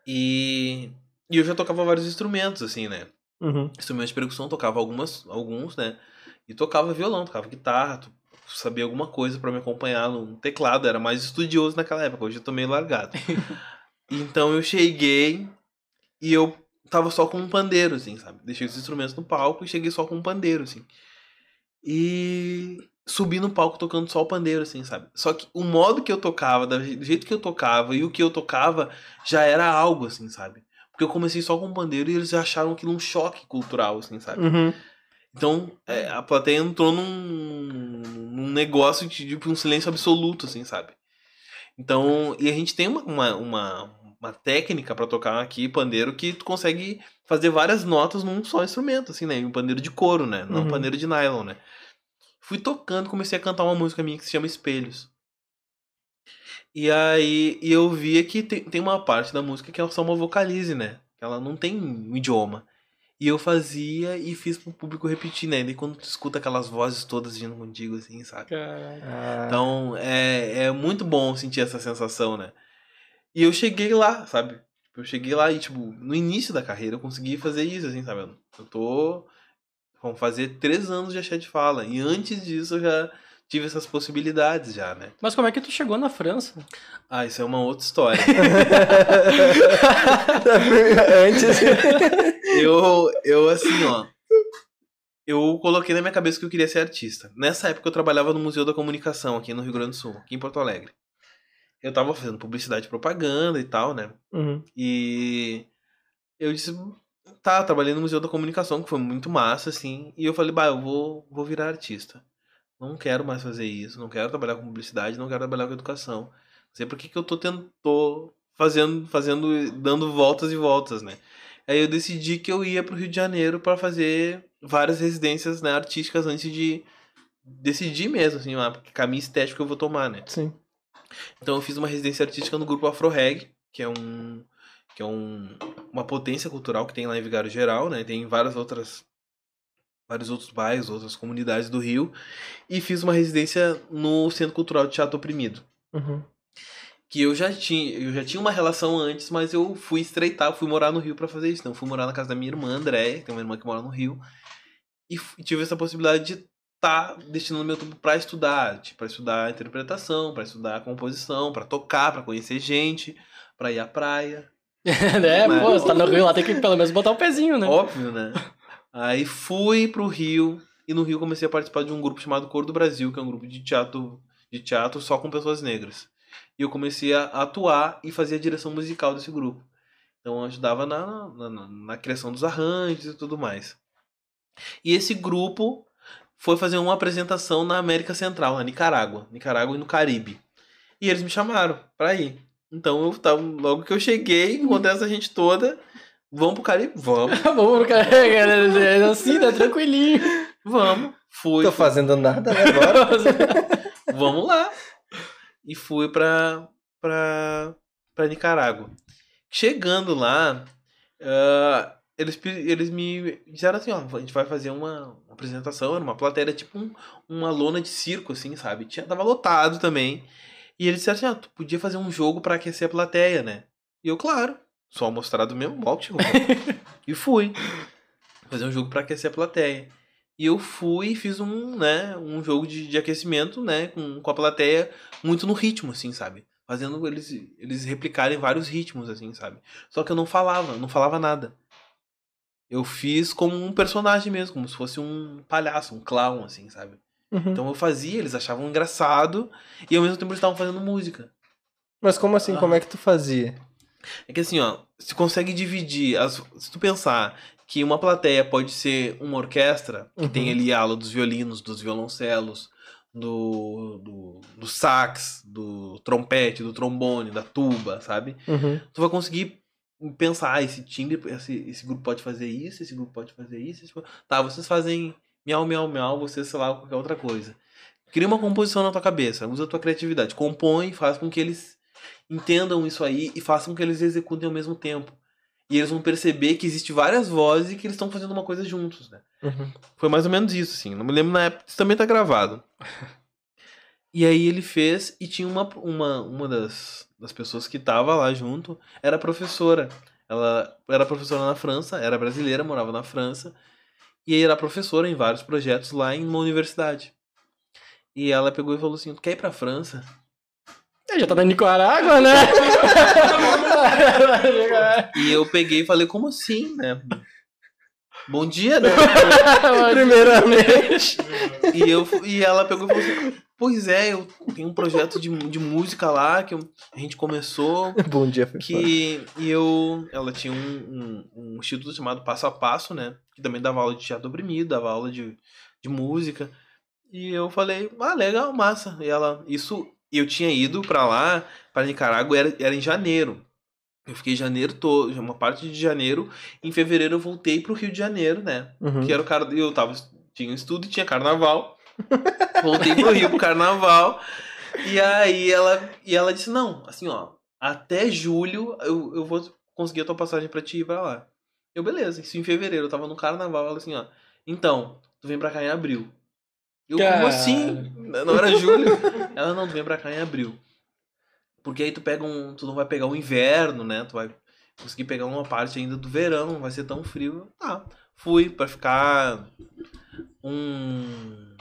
Speaker 3: E... E eu já tocava vários instrumentos, assim, né?
Speaker 1: Uhum.
Speaker 3: instrumentos de percussão, tocava algumas, alguns, né? E tocava violão, tocava guitarra, sabia alguma coisa pra me acompanhar no teclado, era mais estudioso naquela época, hoje eu tô meio largado. <laughs> então eu cheguei e eu tava só com um pandeiro, assim, sabe? Deixei os instrumentos no palco e cheguei só com um pandeiro, assim. E subi no palco tocando só o pandeiro, assim, sabe? Só que o modo que eu tocava, do jeito que eu tocava e o que eu tocava já era algo, assim, sabe? Porque eu comecei só com o pandeiro e eles acharam aquilo um choque cultural, assim, sabe?
Speaker 1: Uhum.
Speaker 3: Então, é, a plateia entrou num, num negócio de tipo, um silêncio absoluto, assim, sabe? Então, e a gente tem uma, uma, uma, uma técnica pra tocar aqui, pandeiro, que tu consegue fazer várias notas num só instrumento, assim, né? Um pandeiro de couro, né? Não um
Speaker 1: Uhum.
Speaker 3: pandeiro de nylon, né? Fui tocando, comecei a cantar uma música minha que se chama Espelhos. E aí e eu via que tem, tem uma parte da música que é só uma vocalize, né? Que ela não tem um idioma. E eu fazia e fiz pro público repetir, né? E quando tu escuta aquelas vozes todas vindo contigo, assim, sabe?
Speaker 2: Caraca.
Speaker 1: Ah,
Speaker 3: Então é, é muito bom sentir essa sensação, né? E eu cheguei lá, sabe? Eu cheguei lá e, tipo, no início da carreira eu consegui fazer isso, assim, sabe? Eu tô. Vamos fazer três anos de axé de fala. E antes disso eu já tive essas possibilidades, já, né?
Speaker 2: Mas como é que tu chegou na França?
Speaker 3: Ah, isso é uma outra história. <laughs>
Speaker 1: Antes.
Speaker 3: eu, eu, assim, ó. Eu coloquei na minha cabeça que eu queria ser artista. Nessa época eu trabalhava no Museu da Comunicação aqui no Rio Grande do Sul, aqui em Porto Alegre. Eu tava fazendo publicidade e propaganda e tal, né?
Speaker 1: Uhum.
Speaker 3: E eu disse, tá, trabalhei no Museu da Comunicação, que foi muito massa, assim. E eu falei, bah, eu vou, vou virar artista. Não quero mais fazer isso, não quero trabalhar com publicidade, não quero trabalhar com educação. Não sei por que, que eu tô, tendo, tô fazendo, fazendo, dando voltas e voltas, né? Aí eu decidi que eu ia pro Rio de Janeiro para fazer várias residências né, artísticas antes de decidir mesmo, assim, ah, que caminho estético eu vou tomar, né?
Speaker 1: Sim.
Speaker 3: Então eu fiz uma residência artística no grupo Afro Reg, que é um que é um, uma potência cultural que tem lá em Vigário Geral, né? Tem várias outras vários outros bairros, outras comunidades do Rio, e fiz uma residência no Centro Cultural de Teatro Oprimido,
Speaker 1: Uhum.
Speaker 3: que eu já tinha, eu já tinha uma relação antes, mas eu fui estreitar, fui morar no Rio para fazer isso. Então fui morar na casa da minha irmã, Andréia, que tem uma irmã que mora no Rio, e tive essa possibilidade de estar destinando meu tempo para estudar, arte, para estudar interpretação, para estudar composição, para tocar, para conhecer gente, para ir à praia. <laughs>
Speaker 2: é,
Speaker 3: Mas-
Speaker 2: pô, você tá no Rio lá, tem que pelo menos botar um pezinho, né?
Speaker 3: Óbvio, né? Aí fui pro Rio e no Rio comecei a participar de um grupo chamado Cor do Brasil, que é um grupo de teatro, de teatro só com pessoas negras. E eu comecei a atuar e fazer a direção musical desse grupo. Então eu ajudava na, na, na, criação dos arranjos e tudo mais. E esse grupo foi fazer uma apresentação na América Central, na Nicarágua, Nicarágua e no Caribe. E eles me chamaram pra ir. Então eu tava, logo que eu cheguei, encontrei essa gente toda, vamos pro Caribe? Vamos. <laughs>
Speaker 2: Vamos pro cara, é assim, né? Tranquilinho.
Speaker 3: Vamos. Fui.
Speaker 1: Tô fazendo nada, né, agora? <laughs>
Speaker 3: Vamos lá. E fui pra, pra, pra Nicarágua. Chegando lá, ah, eles, eles me disseram assim, ó, a gente vai fazer uma, uma apresentação, era uma plateia, tipo um- uma lona de circo, assim, sabe? Tinha, tava lotado também. E eles disseram assim, ó, tu podia fazer um jogo pra aquecer a plateia, né? E eu, claro, só mostrado mesmo, ótimo. <laughs> e fui. Fazer um jogo pra aquecer a plateia. E eu fui e fiz um, né, um jogo de, de aquecimento, né, com, com a plateia muito no ritmo, assim, sabe? Fazendo eles, eles replicarem vários ritmos, assim, sabe? Só que eu não falava, não falava nada. Eu fiz como um personagem mesmo, como se fosse um palhaço, um clown, assim, sabe?
Speaker 1: Uhum.
Speaker 3: Então eu fazia, eles achavam engraçado, e ao mesmo tempo eles estavam fazendo música.
Speaker 1: Mas como assim? Como é que tu fazia?
Speaker 3: É que assim, ó, se consegue dividir, as, se tu pensar que uma plateia pode ser uma orquestra, que
Speaker 1: Uhum.
Speaker 3: tem ali a aula dos violinos, dos violoncelos, do, do, do sax, do trompete, do trombone, da tuba, sabe?
Speaker 1: Uhum.
Speaker 3: Tu vai conseguir pensar, ah, esse timbre, esse, esse grupo pode fazer isso, esse grupo pode fazer isso. Esse... Tá, vocês fazem miau, miau, miau, vocês, sei lá, qualquer outra coisa. Cria uma composição na tua cabeça, usa a tua criatividade, compõe, faz com que eles entendam isso aí e façam que eles executem ao mesmo tempo. E eles vão perceber que existe várias vozes e que eles estão fazendo uma coisa juntos, né?
Speaker 1: Uhum.
Speaker 3: Foi mais ou menos isso, assim. Não me lembro na época. Isso também tá gravado. <laughs> E aí ele fez e tinha uma, uma, uma das, das pessoas que tava lá junto, era professora. Ela era professora na França, era brasileira, morava na França. E aí era professora em vários projetos lá em uma universidade. E ela pegou e falou assim: quer ir pra França?
Speaker 2: Já tá na Nicarágua, né?
Speaker 3: E eu peguei e falei: Como assim, né? Bom dia, né? <laughs>
Speaker 1: Primeiramente.
Speaker 3: E, eu, e ela pegou e falou assim: Pois é, eu tenho um projeto de, de música lá que eu- a gente começou.
Speaker 1: Bom dia, foi.
Speaker 3: Que e eu. Ela tinha um, um, um instituto chamado Passo a Passo, né? Que também dava aula de teatro oprimido, dava aula de, de música. E eu falei, ah, legal, massa. E ela. Isso. Eu tinha ido pra lá, pra Nicarágua, era, era em janeiro. Eu fiquei janeiro todo, uma parte de janeiro. Em fevereiro eu voltei pro Rio de Janeiro, né?
Speaker 1: Uhum.
Speaker 3: Que era o cara. Eu tava. Tinha um estudo e tinha carnaval. <laughs> Voltei pro Rio pro carnaval. E aí ela. E ela disse, não, assim, ó, até julho eu, eu vou conseguir a tua passagem pra te ir pra lá. Eu, beleza. Isso em fevereiro, eu tava no carnaval, ela assim, ó. Então, tu vem pra cá em abril. Eu,
Speaker 2: Cara.
Speaker 3: como assim? Não era julho? Ela não, vem pra cá em abril. Porque aí tu pega um. Tu não vai pegar o inverno, né? Tu vai conseguir pegar uma parte ainda do verão, não vai ser tão frio. Tá. Fui pra ficar um.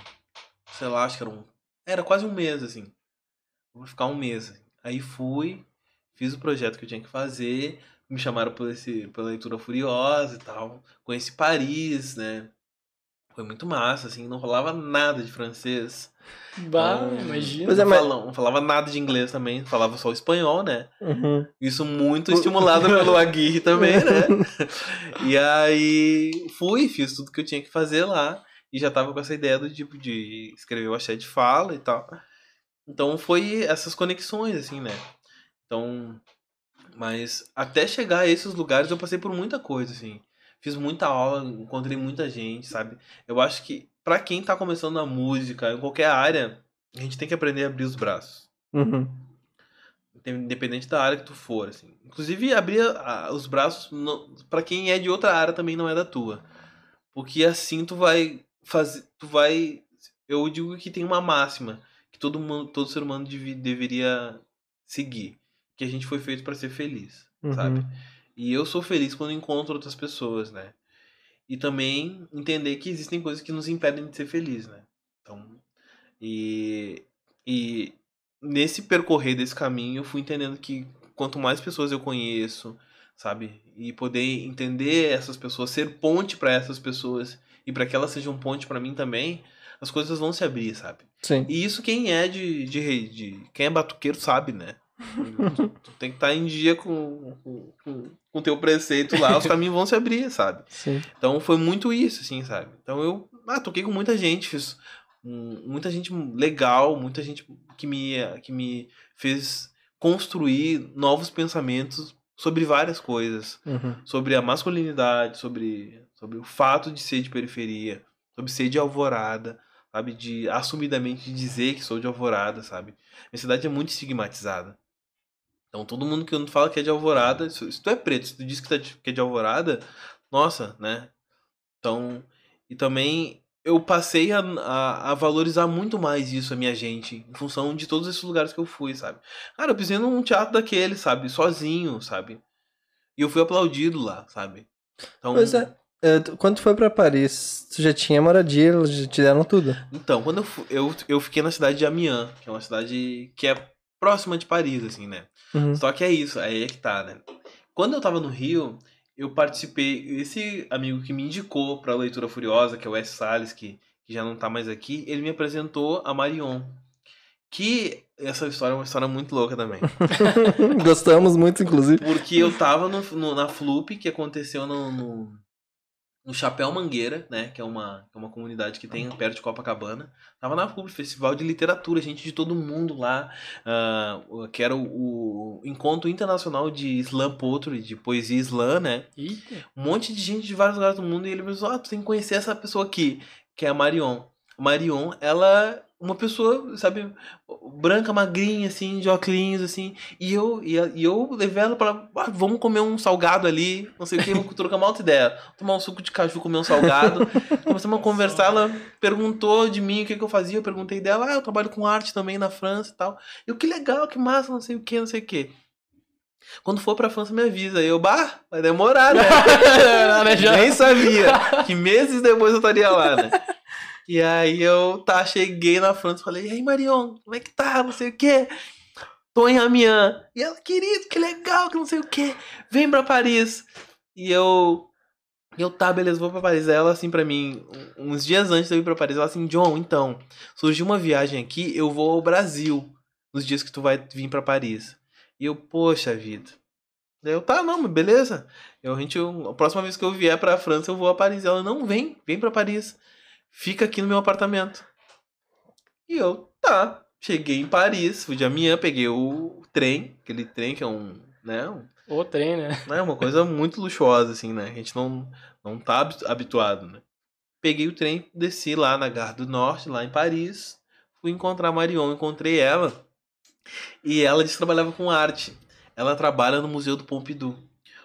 Speaker 3: Sei lá, acho que era um. Era quase um mês, assim. Vou ficar um mês. Aí fui, fiz o projeto que eu tinha que fazer. Me chamaram por esse, pela leitura furiosa e tal. Conheci Paris, né? Foi muito massa, assim, não rolava nada de francês.
Speaker 2: Bah,
Speaker 3: Então,
Speaker 2: imagina.
Speaker 1: Pois é,
Speaker 3: não,
Speaker 1: mas-
Speaker 3: falava, não falava nada de inglês também, falava só espanhol, né?
Speaker 1: Uhum.
Speaker 3: Isso muito estimulado pelo <laughs> Aguirre também, né? <laughs> E aí fui, fiz tudo que eu tinha que fazer lá. E já tava com essa ideia do tipo de escrever o axé de fala e tal. Então foi essas conexões, assim, né? Então. Mas até chegar a esses lugares eu passei por muita coisa, assim. Fiz muita aula, encontrei muita gente, sabe? Eu acho que pra quem tá começando na música, em qualquer área, a gente tem que aprender a abrir os braços.
Speaker 1: Uhum.
Speaker 3: Independente da área que tu for, assim. Inclusive, abrir os braços para quem é de outra área também não é da tua. Porque assim tu vai fazer. Tu vai. Eu digo que tem uma máxima que todo mundo, todo ser humano devi- deveria seguir. Que a gente foi feito para ser feliz,
Speaker 1: Uhum.
Speaker 3: sabe? E eu sou feliz quando encontro outras pessoas, né? E também entender que existem coisas que nos impedem de ser feliz, né? Então, e, e nesse percorrer desse caminho, eu fui entendendo que quanto mais pessoas eu conheço, sabe? E poder entender essas pessoas, ser ponte para essas pessoas e para que elas sejam ponte para mim também, as coisas vão se abrir, sabe?
Speaker 1: Sim.
Speaker 3: E isso quem é de, de, de quem é batuqueiro sabe, né? <laughs> Tu, tu tem que estar em dia com com, com, com teu preceito lá, os <laughs> caminhos vão se abrir, sabe?
Speaker 1: Sim.
Speaker 3: Então foi muito isso, assim, sabe? Então eu ah, toquei com muita gente, fiz um- muita gente legal, muita gente que me, que me fez construir novos pensamentos sobre várias coisas.
Speaker 1: Uhum.
Speaker 3: Sobre a masculinidade, sobre, sobre o fato de ser de periferia, sobre ser de alvorada, sabe? De assumidamente dizer que sou de alvorada, sabe? Minha cidade é muito estigmatizada. Então todo mundo que fala que é de alvorada, se, tu é preto, se tu diz que, tá de- que é de alvorada, nossa, né? Então, e também eu passei a, a, a valorizar muito mais isso, a minha gente, em função de todos esses lugares que eu fui, sabe? Cara, eu pisei num teatro daquele, sabe? Sozinho, sabe? E eu fui aplaudido lá, sabe? Então,
Speaker 1: Pois é. É, Quando tu foi pra Paris, tu já tinha moradia, eles já te deram tudo.
Speaker 3: Então, quando eu, eu, eu fiquei na cidade de Amiens, que é uma cidade que é próxima de Paris, assim, né?
Speaker 1: Uhum.
Speaker 3: Só que é isso, aí é que tá, né? Quando eu tava no Rio, eu participei. Esse amigo que me indicou pra Leitura Furiosa, que é o S. Salles, que, que já não tá mais aqui, ele me apresentou a Marion. Que essa história é uma história muito louca também. <laughs>
Speaker 1: Gostamos muito, inclusive.
Speaker 3: Porque eu tava no, no- na Flup, que aconteceu no, no, no Chapéu Mangueira, né? Que é uma, que é uma comunidade que tem perto de Copacabana. Tava na Flup, Festival de Literatura, gente de todo mundo lá. o- que era o, o Encontro Internacional de Slam Poetry, de poesia slam, né?
Speaker 2: Eita.
Speaker 3: Um monte de gente de vários lugares do mundo. E ele me falou, ah, tu tem que conhecer essa pessoa aqui, que é a Marion. Marion, ela... Uma pessoa, sabe, branca, magrinha, assim, de óculos, assim. E eu, e, e eu levei ela pra. "Ah, vamos comer um salgado ali, não sei o que, vamos <laughs> trocar uma outra ideia. Tomar um suco de caju, comer um salgado. <laughs> Começamos a conversar, ela perguntou de mim o que, que eu fazia, eu perguntei dela, ah, eu trabalho com arte também na França e tal. Eu, que legal, que massa, não sei o que, não sei o que. Quando for pra França, me avisa. Aí eu, bah, vai demorar, né? <laughs>
Speaker 2: Né?
Speaker 3: Nem sabia que meses depois eu estaria lá, né? E aí eu tá, cheguei na França falei, e aí, Marion, como é que tá? Não sei o quê. Tô em Amiens. E ela, querido, que legal, que não sei o quê. Vem pra Paris. E eu. Eu, tá, beleza, vou pra Paris. Ela, assim, pra mim, uns dias antes de eu ir pra Paris, ela assim, John, então, surgiu uma viagem aqui, eu vou ao Brasil nos dias que tu vai vir pra Paris. E eu, poxa vida. Eu, tá, não, beleza. Eu, a, gente, eu- a próxima vez que eu vier pra França, eu vou a Paris. Ela, não, vem, vem pra Paris. Fica aqui no meu apartamento. E eu, tá. Cheguei em Paris, fui de Amiens, peguei o trem, aquele trem que é um, né, um
Speaker 2: O trem, né? <laughs>
Speaker 3: é uma coisa muito luxuosa, assim, né? A gente não, não tá habi- habituado, né? Peguei o trem, desci lá na Gare do Norte, lá em Paris. Fui encontrar a Marion, encontrei ela. E ela disse que trabalhava com arte. Ela trabalha no Museu do Pompidou.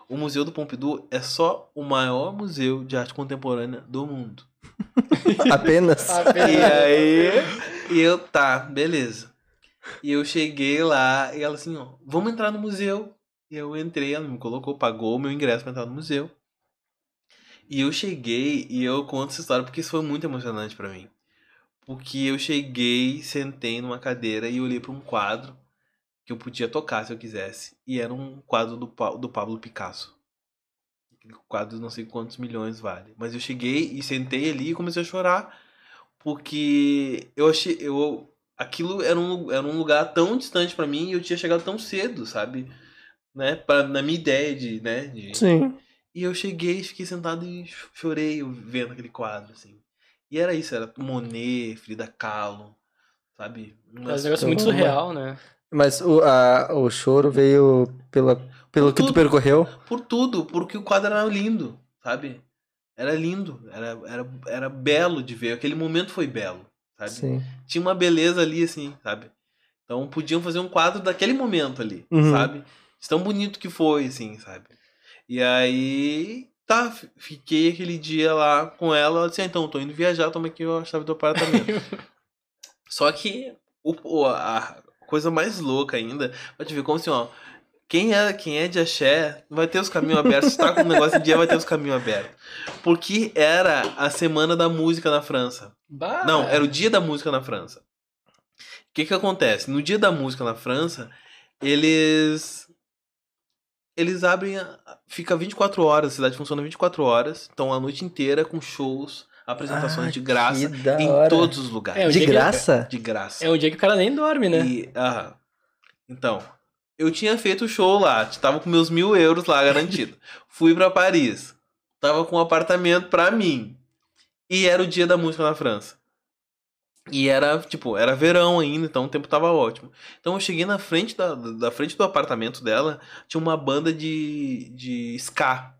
Speaker 3: o Museu do Pompidou é só o maior museu de arte contemporânea do mundo. <laughs>
Speaker 1: Apenas.
Speaker 3: E aí, e eu, tá, beleza. E eu cheguei lá e ela assim, ó, vamos entrar no museu. E eu entrei, ela me colocou, pagou o meu ingresso pra entrar no museu. E eu cheguei e eu conto essa história porque isso foi muito emocionante pra mim. Porque eu cheguei, sentei numa cadeira e olhei pra um quadro que eu podia tocar se eu quisesse. E era um quadro do, Pa- do Pablo Picasso. Aquele quadro não sei quantos milhões vale. Mas eu cheguei e sentei ali e comecei a chorar. Porque eu achei. Eu, aquilo era um, era um lugar tão distante pra mim e eu tinha chegado tão cedo, sabe? Né? Pra, na minha ideia de, né? de-
Speaker 1: Sim.
Speaker 3: e eu cheguei, fiquei sentado e ch- chorei vendo aquele quadro, assim. E era isso, era Monet, Frida Kahlo, sabe?
Speaker 2: É um negócio muito
Speaker 1: Uma-
Speaker 2: surreal, né?
Speaker 1: Mas o, a, o choro veio pela, pelo que tu
Speaker 3: Tudo.
Speaker 1: percorreu.
Speaker 3: Por tudo, porque o quadro era lindo, sabe? Era lindo, era, era, era belo de ver. Aquele momento foi belo, sabe?
Speaker 1: Sim.
Speaker 3: Tinha uma beleza ali, assim, sabe? Então podiam fazer um quadro daquele momento ali,
Speaker 1: Uhum.
Speaker 3: sabe? De Tão bonito que foi, assim, sabe? E aí, tá, fiquei aquele dia lá com ela. Ela disse: ah, então, tô indo viajar, toma aqui a chave do apartamento. <laughs> Só que o, a coisa mais louca ainda, te ver como assim, ó. Quem é, quem é de axé vai ter os caminhos abertos. Se tá com um negócio de dia, vai ter os caminhos abertos. Porque era a semana da música na França.
Speaker 2: Bah!
Speaker 3: Não, era o dia da música na França. O que que acontece? No dia da música na França, eles eles abrem a... fica 24 horas, a cidade funciona 24 horas, então a noite inteira com shows, apresentações
Speaker 1: Ah,
Speaker 3: de graça
Speaker 1: que da
Speaker 3: em
Speaker 1: hora.
Speaker 3: todos os
Speaker 2: É,
Speaker 3: lugares.
Speaker 2: o
Speaker 1: De
Speaker 2: dia que-
Speaker 1: graça?
Speaker 3: De graça.
Speaker 2: É um dia que o cara nem dorme, né?
Speaker 3: E, aham. Então, eu tinha feito o show lá, tava com meus mil euros lá garantido. <laughs> Fui pra Paris, tava com um apartamento pra mim. E era o dia da música na França. E era, tipo, era verão ainda, então o tempo tava ótimo. Então eu cheguei na frente da, da frente do apartamento dela, tinha uma banda de, de ska.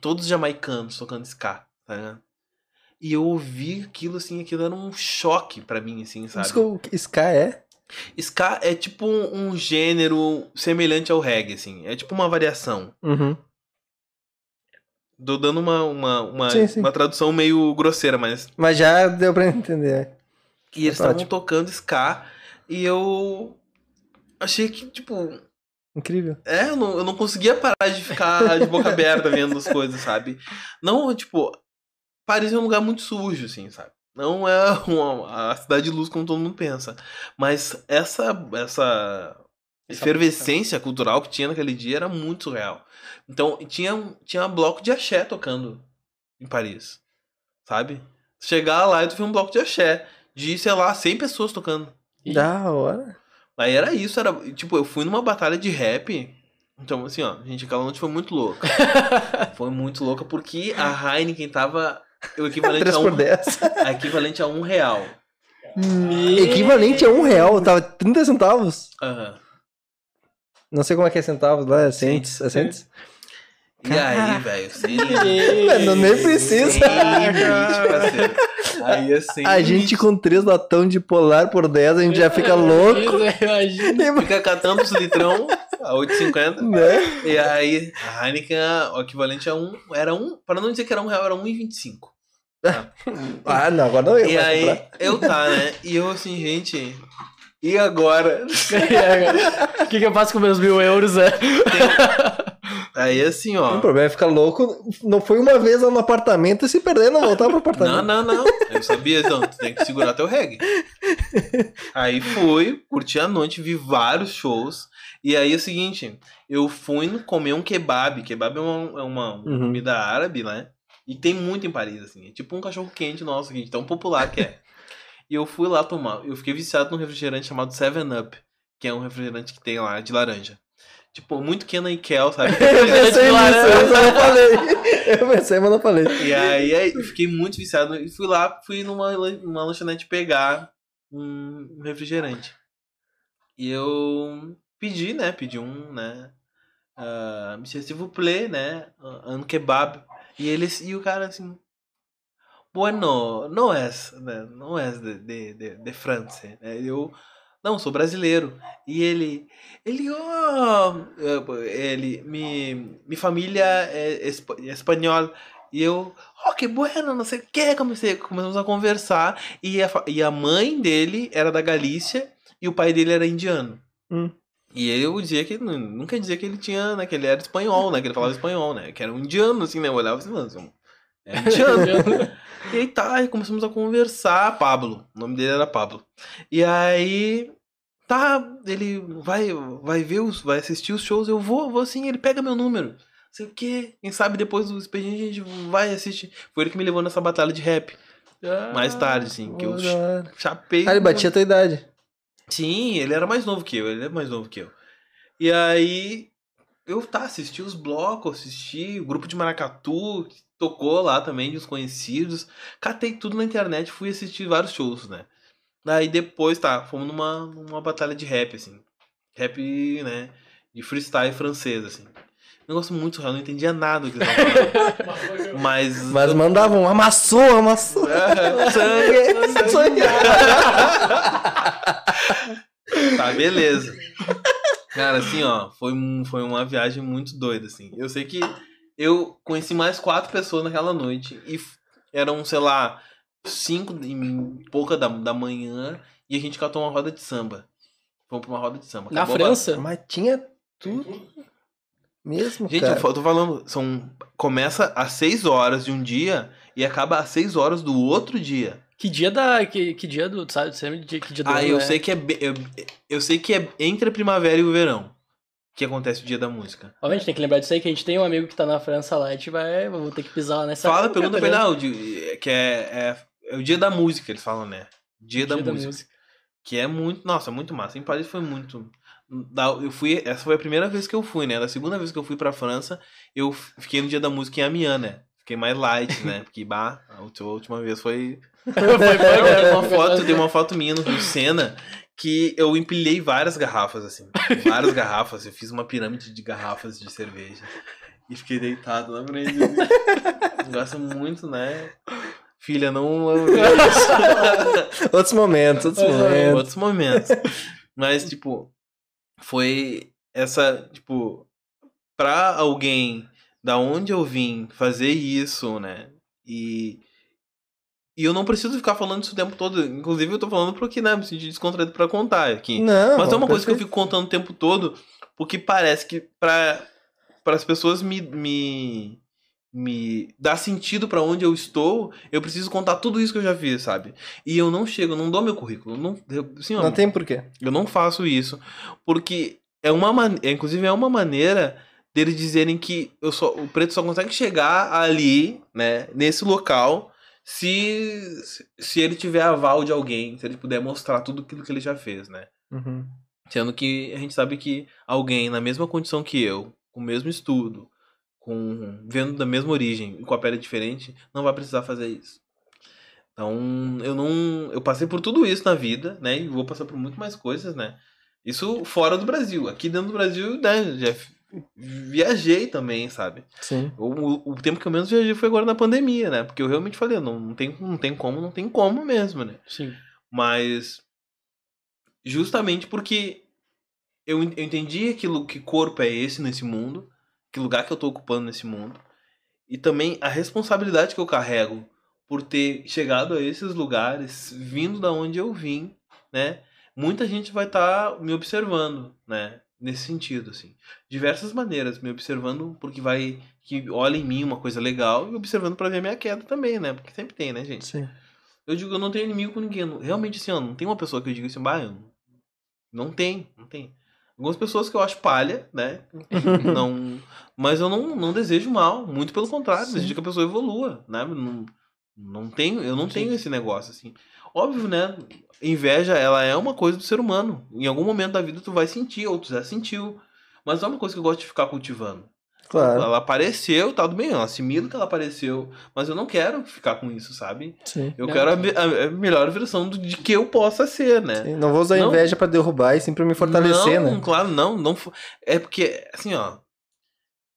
Speaker 3: Todos jamaicanos tocando ska, tá ligado? E eu ouvi aquilo assim, aquilo era um choque pra mim, assim, sabe?
Speaker 1: Isso que o Ska é?
Speaker 3: Ska é tipo um, um gênero semelhante ao reggae, assim. É tipo uma variação.
Speaker 1: Uhum.
Speaker 3: Tô dando uma, uma, uma,
Speaker 1: Sim, sim.
Speaker 3: uma tradução meio grosseira, mas.
Speaker 1: Mas já deu pra entender.
Speaker 3: E eles
Speaker 1: Tá
Speaker 3: estavam tocando Ska e eu. Achei que, tipo.
Speaker 1: Incrível.
Speaker 3: É, eu não, eu não conseguia parar de ficar de boca aberta vendo as coisas, sabe? Não, tipo. Paris é um lugar muito sujo, assim, sabe? Não é <laughs> uma, a cidade de luz como todo mundo pensa. Mas essa, essa
Speaker 2: Essa
Speaker 3: efervescência cultural que tinha naquele dia era muito surreal. Então, tinha, um- tinha um bloco de axé tocando em Paris, sabe? Chegar lá e tu vê um bloco de axé de, sei lá, 100 pessoas tocando.
Speaker 2: E-
Speaker 1: Da hora.
Speaker 3: Aí era isso, era, tipo, eu fui numa batalha de rap, então, assim, ó, gente, aquela noite foi muito louca. <laughs> foi muito louca porque a Heineken tava o <laughs> equivalente
Speaker 1: 3
Speaker 3: a
Speaker 1: por
Speaker 3: um,
Speaker 1: 10. <laughs>
Speaker 3: a equivalente a um real.
Speaker 2: Me-
Speaker 1: Equivalente a um real. Tava 30 centavos.
Speaker 3: Aham.
Speaker 1: Não sei como é que é centavos lá. É
Speaker 3: Sim.
Speaker 1: centes. É centes?
Speaker 3: E aí, velho, <laughs>
Speaker 1: Mano, nem precisa.
Speaker 3: Sem limite, parceiro. Aí é sem
Speaker 1: A gente com três latão de polar por 10, a gente já fica louco.
Speaker 2: Imagina.
Speaker 3: Fica catando os litrão a 8,50.
Speaker 1: Né?
Speaker 3: E aí, a Heineken, o equivalente a um. Era um. Para não dizer que era um real, era 1,25.
Speaker 1: Ah, não, agora não eu.
Speaker 3: E aí,
Speaker 1: comprar.
Speaker 3: eu tá, né? E eu assim, gente. <laughs> E agora?
Speaker 2: O que, que eu faço com meus mil euros? É?
Speaker 3: Aí assim,
Speaker 1: O
Speaker 3: ó.
Speaker 1: problema é ficar louco. Não foi uma vez lá no apartamento e se perder, não voltar pro
Speaker 3: Não,
Speaker 1: apartamento.
Speaker 3: não, não. Eu sabia, então, tu tem que segurar teu reggae. <laughs> Aí fui, curti a noite, vi vários shows. E aí é o seguinte, eu fui comer um kebab. Kebab é uma, é uma,
Speaker 1: Uhum.
Speaker 3: comida árabe, né? E tem muito em Paris, assim. É tipo um cachorro quente nosso de tão popular que é. E eu fui lá tomar. Eu fiquei viciado num refrigerante chamado Seven Up, que é um refrigerante que tem lá de laranja. Tipo, muito Kenan e Kel, sabe? <laughs>
Speaker 1: Eu pensei nisso, eu não falei. Eu pensei, mas não falei.
Speaker 3: E aí, aí eu fiquei muito viciado. E fui lá, fui numa, numa lanchonete pegar um refrigerante. E eu pedi, né? Pedi um, né? Uh, Monsieur, s'il vous plaît, né? Um kebab. E eles, e o cara assim. Bueno, não é, né, não é de, de, de, de França. Né? Eu, Não, sou brasileiro. E ele, ele, ó, ele, mi, mi família é espa- é espanhol. E eu, oh, que bueno, não sei o que. Comecei, começamos a conversar. E a, e a mãe dele era da Galícia e o pai dele era indiano.
Speaker 1: Hum.
Speaker 3: E eu dizia que, não, não quer dizer que ele tinha, né, que ele era espanhol, né, que ele falava espanhol, né, que era um indiano, assim, né, eu olhava assim, são- é indiano. <laughs> E aí tá, e começamos a conversar. Pablo, o nome dele era Pablo. E aí, tá, ele vai, vai ver os, vai assistir os shows, eu vou, vou sim, ele pega meu número. Não sei o quê. Quem sabe depois do expediente a gente vai assistir. Foi ele que me levou nessa batalha de rap. Mais tarde, assim, que eu chapei.
Speaker 1: Ah, ele batia a tua idade.
Speaker 3: Sim, ele era mais novo que eu, ele é mais novo que eu. E aí, eu tá, assisti os blocos, assisti o grupo de Maracatu, que tocou lá também, de uns conhecidos. Catei tudo na internet, fui assistir vários shows, né? Daí depois, tá, fomos numa, numa batalha de rap, assim. Rap, né, de freestyle francês, assim. Negócio muito real, não entendia nada do que eles estavam falando. <laughs> Mas...
Speaker 1: Mas mandavam, amassou, amassou.
Speaker 3: É, sangue, sangue. <laughs> tá, beleza. Cara, assim, ó, foi, um- foi uma viagem muito doida, assim. Eu sei que eu conheci mais quatro pessoas naquela noite e eram, sei lá, cinco e pouca da, da manhã e a gente catou uma roda de samba. Fomos pra uma roda de samba.
Speaker 2: Na
Speaker 3: Acabou a-
Speaker 2: França?
Speaker 1: Mas tinha tudo mesmo,
Speaker 3: Gente,
Speaker 1: cara.
Speaker 3: eu tô falando, são, começa às 6 horas de um dia e acaba às 6 horas do outro dia.
Speaker 2: Que dia da. Que, que dia do. Sabe, sabe que dia do
Speaker 3: Ah, eu
Speaker 2: é?
Speaker 3: sei que é eu, eu sei que é entre a primavera e o verão que acontece o dia da música.
Speaker 2: Ó, a gente tem que lembrar disso aí, que a gente tem um amigo que tá na França lá, a gente vai. Vou ter que pisar lá nessa.
Speaker 3: Fala,
Speaker 2: época,
Speaker 3: pergunta pra ele, dia- que é, é, é o dia da música, eles falam, né? Dia, da, música. Que é muito, nossa, muito massa. Em Paris foi muito. da- Eu fui, essa foi a primeira vez que eu fui, né? Da segunda vez que eu fui pra França, eu fiquei no dia da música em Amiens, né? Fiquei mais light, né? <laughs> Porque, bah, a ulti- a última vez foi <laughs>
Speaker 2: foi, foi,
Speaker 3: Eu uma foto, tem uma foto minha no Senna que eu empilhei várias garrafas, assim. Várias garrafas. Eu fiz uma pirâmide de garrafas de cerveja. E fiquei deitado na frente. Gosto muito, né? Filha, não. <laughs>
Speaker 1: Outros momentos, outros
Speaker 2: Outros
Speaker 1: momentos.
Speaker 3: Outros momentos. Mas, tipo, foi essa, tipo, pra alguém da onde eu vim fazer isso, né? E. E eu não preciso ficar falando isso o tempo todo. Inclusive, eu tô falando porque, né, me senti descontraído pra contar aqui.
Speaker 1: Não,
Speaker 3: Mas é uma coisa que eu fico contando o tempo todo, porque parece que pra, para as pessoas me, me, me dar sentido pra onde eu estou, eu preciso contar tudo isso que eu já fiz, sabe? E eu não chego, eu não dou meu currículo. Não, eu, assim,
Speaker 1: Não tem porquê.
Speaker 3: eu não faço isso, porque é uma man... é, inclusive é uma maneira deles dizerem que eu só, o preto só consegue chegar ali, né, nesse local, se se ele tiver aval de alguém, se ele puder mostrar tudo aquilo que ele já fez, né?
Speaker 1: Uhum.
Speaker 3: Sendo que a gente sabe que alguém na mesma condição que eu, com o mesmo estudo, com vendo da mesma origem e com a pele diferente, não vai precisar fazer isso. Então, eu não, eu passei por tudo isso na vida, né? E vou passar por muito mais coisas, né? Isso fora do Brasil. Aqui dentro do Brasil, né, já f- viajei também, sabe?
Speaker 1: Sim.
Speaker 3: O, o- tempo que eu menos viajei foi agora na pandemia, né? Porque eu realmente falei, não, não tem, não tem como, não tem como mesmo, né?
Speaker 2: Sim.
Speaker 3: Mas justamente porque eu, eu entendi aquilo que corpo é esse nesse mundo, que lugar que eu tô ocupando nesse mundo, e também a responsabilidade que eu carrego por ter chegado a esses lugares, vindo da onde eu vim, né? Muita gente vai estar me observando, né? Nesse sentido, assim. Diversas maneiras, me observando porque vai que olha em mim uma coisa legal e observando pra ver a minha queda também, né? Porque sempre tem, né, gente?
Speaker 1: Sim.
Speaker 3: Eu digo, eu não tenho inimigo com ninguém. Realmente, assim, ó, não tem uma pessoa que eu diga assim, bah, eu não- não tem, não tem. Algumas pessoas que eu acho palha, né? <laughs> não, mas eu não, não desejo mal, muito pelo contrário,
Speaker 1: Sim.
Speaker 3: desejo que a pessoa evolua, né? Não, não tenho, eu não tenho esse negócio assim. Óbvio, né? Inveja, ela é uma coisa do ser humano. Em algum momento da vida tu vai sentir, ou tu já sentiu. Mas não é uma coisa que eu gosto de ficar cultivando.
Speaker 1: Claro.
Speaker 3: Ela apareceu, tá tudo bem, eu assimilo que ela apareceu, mas eu não quero ficar com isso, sabe?
Speaker 1: Sim.
Speaker 3: Eu
Speaker 2: Não,
Speaker 3: quero a, a- melhor versão do- de que eu possa ser, né?
Speaker 1: Sim, Não vou usar a
Speaker 3: Não.
Speaker 1: inveja pra derrubar e sim pra me fortalecer,
Speaker 3: não,
Speaker 1: né?
Speaker 3: claro, não, não. É porque, assim, ó.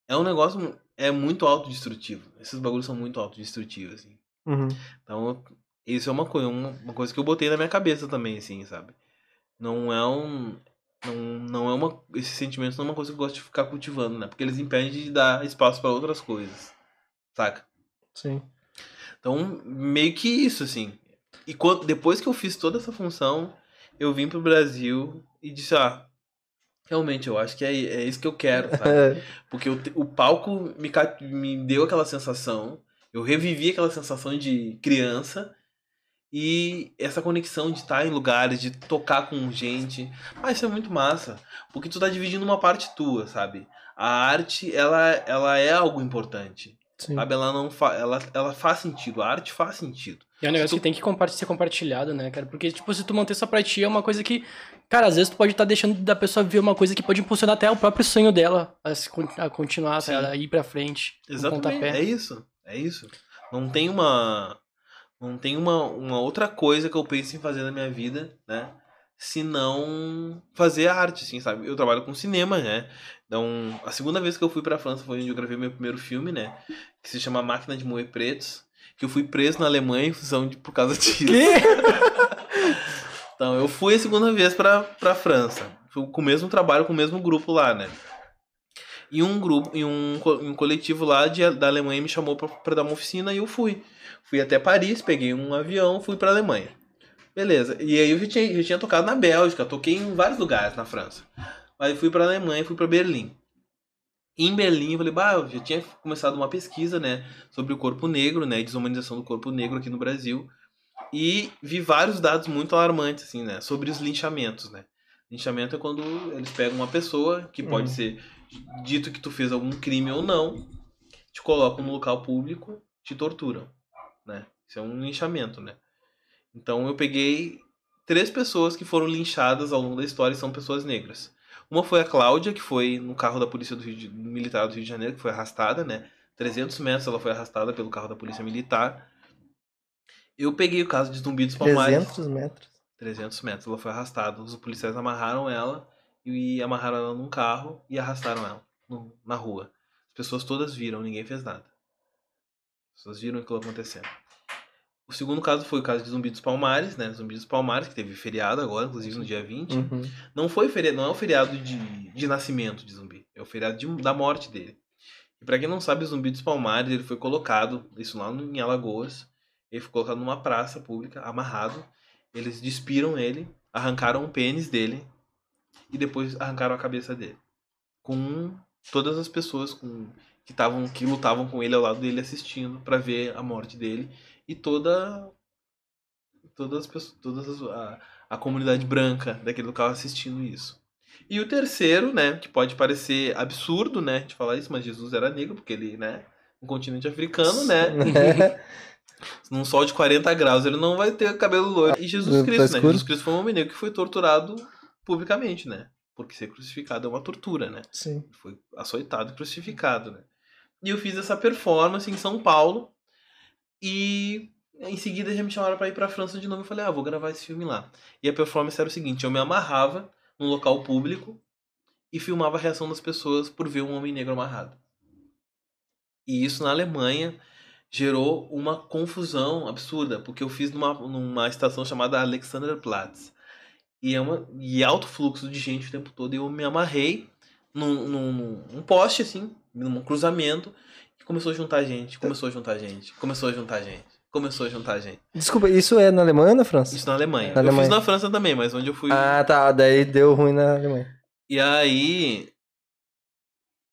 Speaker 3: É um negócio. É muito autodestrutivo. Esses bagulhos são muito autodestrutivos, assim.
Speaker 1: Uhum.
Speaker 3: Então, isso é uma coisa, uma, coisa que eu botei na minha cabeça também, assim, sabe? não é um. Não, não é uma. Esses sentimentos não é uma coisa que eu gosto de ficar cultivando, né? Porque eles impedem de dar espaço para outras coisas. Saca?
Speaker 1: Sim.
Speaker 3: Então, meio que isso, assim. E quando, depois que eu fiz toda essa função, eu vim pro Brasil e disse, ah, realmente, eu acho que é, é isso que eu quero, <laughs> sabe? Porque o, o palco me, me deu aquela sensação, eu revivi aquela sensação de criança e essa conexão de estar em lugares, de tocar com gente. Mas isso é muito massa, porque tu tá dividindo uma parte tua, sabe? A arte, ela, ela é algo importante,
Speaker 1: Sim.
Speaker 3: sabe? Ela não fa ela, ela faz sentido, a arte faz sentido.
Speaker 2: E é um negócio
Speaker 3: tu-
Speaker 2: que tem que ser compartilhado, né, cara? Porque, tipo, se tu manter só pra ti, é uma coisa que, cara, às vezes tu pode estar deixando da pessoa ver uma coisa que pode impulsionar até o próprio sonho dela a, se a continuar, a ir pra frente.
Speaker 3: Exatamente. É isso. É isso. Não tem uma. Não tem uma, uma outra coisa que eu penso em fazer na minha vida, né? Se não fazer arte, assim, sabe? Eu trabalho com cinema, né? Então, a segunda vez que eu fui pra França foi onde eu gravei meu primeiro filme, né? Que se chama Máquina de Moer Pretos. Que eu fui preso na Alemanha em função de, por causa disso. <laughs> Então, eu fui a segunda vez pra, pra França. Fui com o mesmo trabalho, com o mesmo grupo lá, né? E um grupo, e um, um coletivo lá de, da Alemanha me chamou pra, pra dar uma oficina e eu fui. Fui até Paris, peguei um avião, fui pra Alemanha. Beleza. E aí eu já tinha, já tinha tocado na Bélgica, toquei em vários lugares na França. Aí fui pra Alemanha, fui pra Berlim. Em Berlim, eu falei, bah, eu já tinha começado uma pesquisa, né, sobre o corpo negro, né, e desumanização do corpo negro aqui no Brasil. E vi vários dados muito alarmantes, assim, né, sobre os linchamentos, né. Linchamento é quando eles pegam uma pessoa, que pode
Speaker 1: Uhum.
Speaker 3: ser dito que tu fez algum crime ou não, te colocam no local público, te torturam, né. Isso é um linchamento, né. Então eu peguei três pessoas que foram linchadas ao longo da história e são pessoas negras. Uma foi a Cláudia, que foi no carro da polícia do de, militar do Rio de Janeiro, que foi arrastada, né? 300 metros ela foi arrastada pelo carro da polícia militar. Eu peguei o caso de Zumbi dos Palmares.
Speaker 1: 300 metros.
Speaker 3: 300 metros ela foi arrastada. Os policiais amarraram ela e amarraram ela num carro e arrastaram ela no- na rua. As pessoas todas viram, ninguém fez nada. Pessoas viram aquilo acontecendo. O segundo caso foi o caso de Zumbi dos Palmares, né? Zumbi dos Palmares, que teve feriado agora, inclusive no dia 20.
Speaker 1: Uhum.
Speaker 3: Não foi feriado, não é o feriado de, de nascimento de zumbi, é o feriado de- da morte dele. E pra quem não sabe, o Zumbi dos Palmares, ele foi colocado, isso lá no- em Alagoas, ele foi colocado numa praça pública, amarrado. Eles despiram ele, arrancaram o pênis dele e depois arrancaram a cabeça dele. Com todas as pessoas com, que estavam que lutavam com ele ao lado dele assistindo pra ver a morte dele e toda todas as pessoas, todas as, a, a comunidade branca daquele local assistindo isso. E o terceiro, né, que pode parecer absurdo, né, de falar isso, mas Jesus era negro, porque ele, né, um continente africano, né, <laughs> num sol de 40 graus, ele não vai ter cabelo loiro. E Jesus
Speaker 1: Tá
Speaker 3: Cristo, né? Jesus Cristo foi um homem negro que foi torturado publicamente, né, porque ser crucificado é uma tortura, né.
Speaker 1: Sim.
Speaker 3: Foi açoitado e crucificado, né. E eu fiz essa performance em São Paulo e em seguida já me chamaram pra ir pra França de novo. Eu falei, ah, vou gravar esse filme lá. E a performance era o seguinte: eu me amarrava num local público e filmava a reação das pessoas por ver um homem negro amarrado. E isso na Alemanha gerou uma confusão absurda, porque eu fiz numa, numa estação chamada Alexanderplatz. E é uma e alto fluxo de gente o tempo todo. E eu me amarrei num, num- num poste, assim, num cruzamento, e começou a juntar gente, começou a juntar gente, começou a juntar gente, começou a juntar gente.
Speaker 1: Desculpa, isso é na Alemanha ou na França?
Speaker 3: Isso na Alemanha.
Speaker 1: Na
Speaker 3: eu
Speaker 1: Alemanha.
Speaker 3: fiz na França também, mas onde eu fui.
Speaker 1: Ah, tá. Daí deu ruim na Alemanha.
Speaker 3: E aí.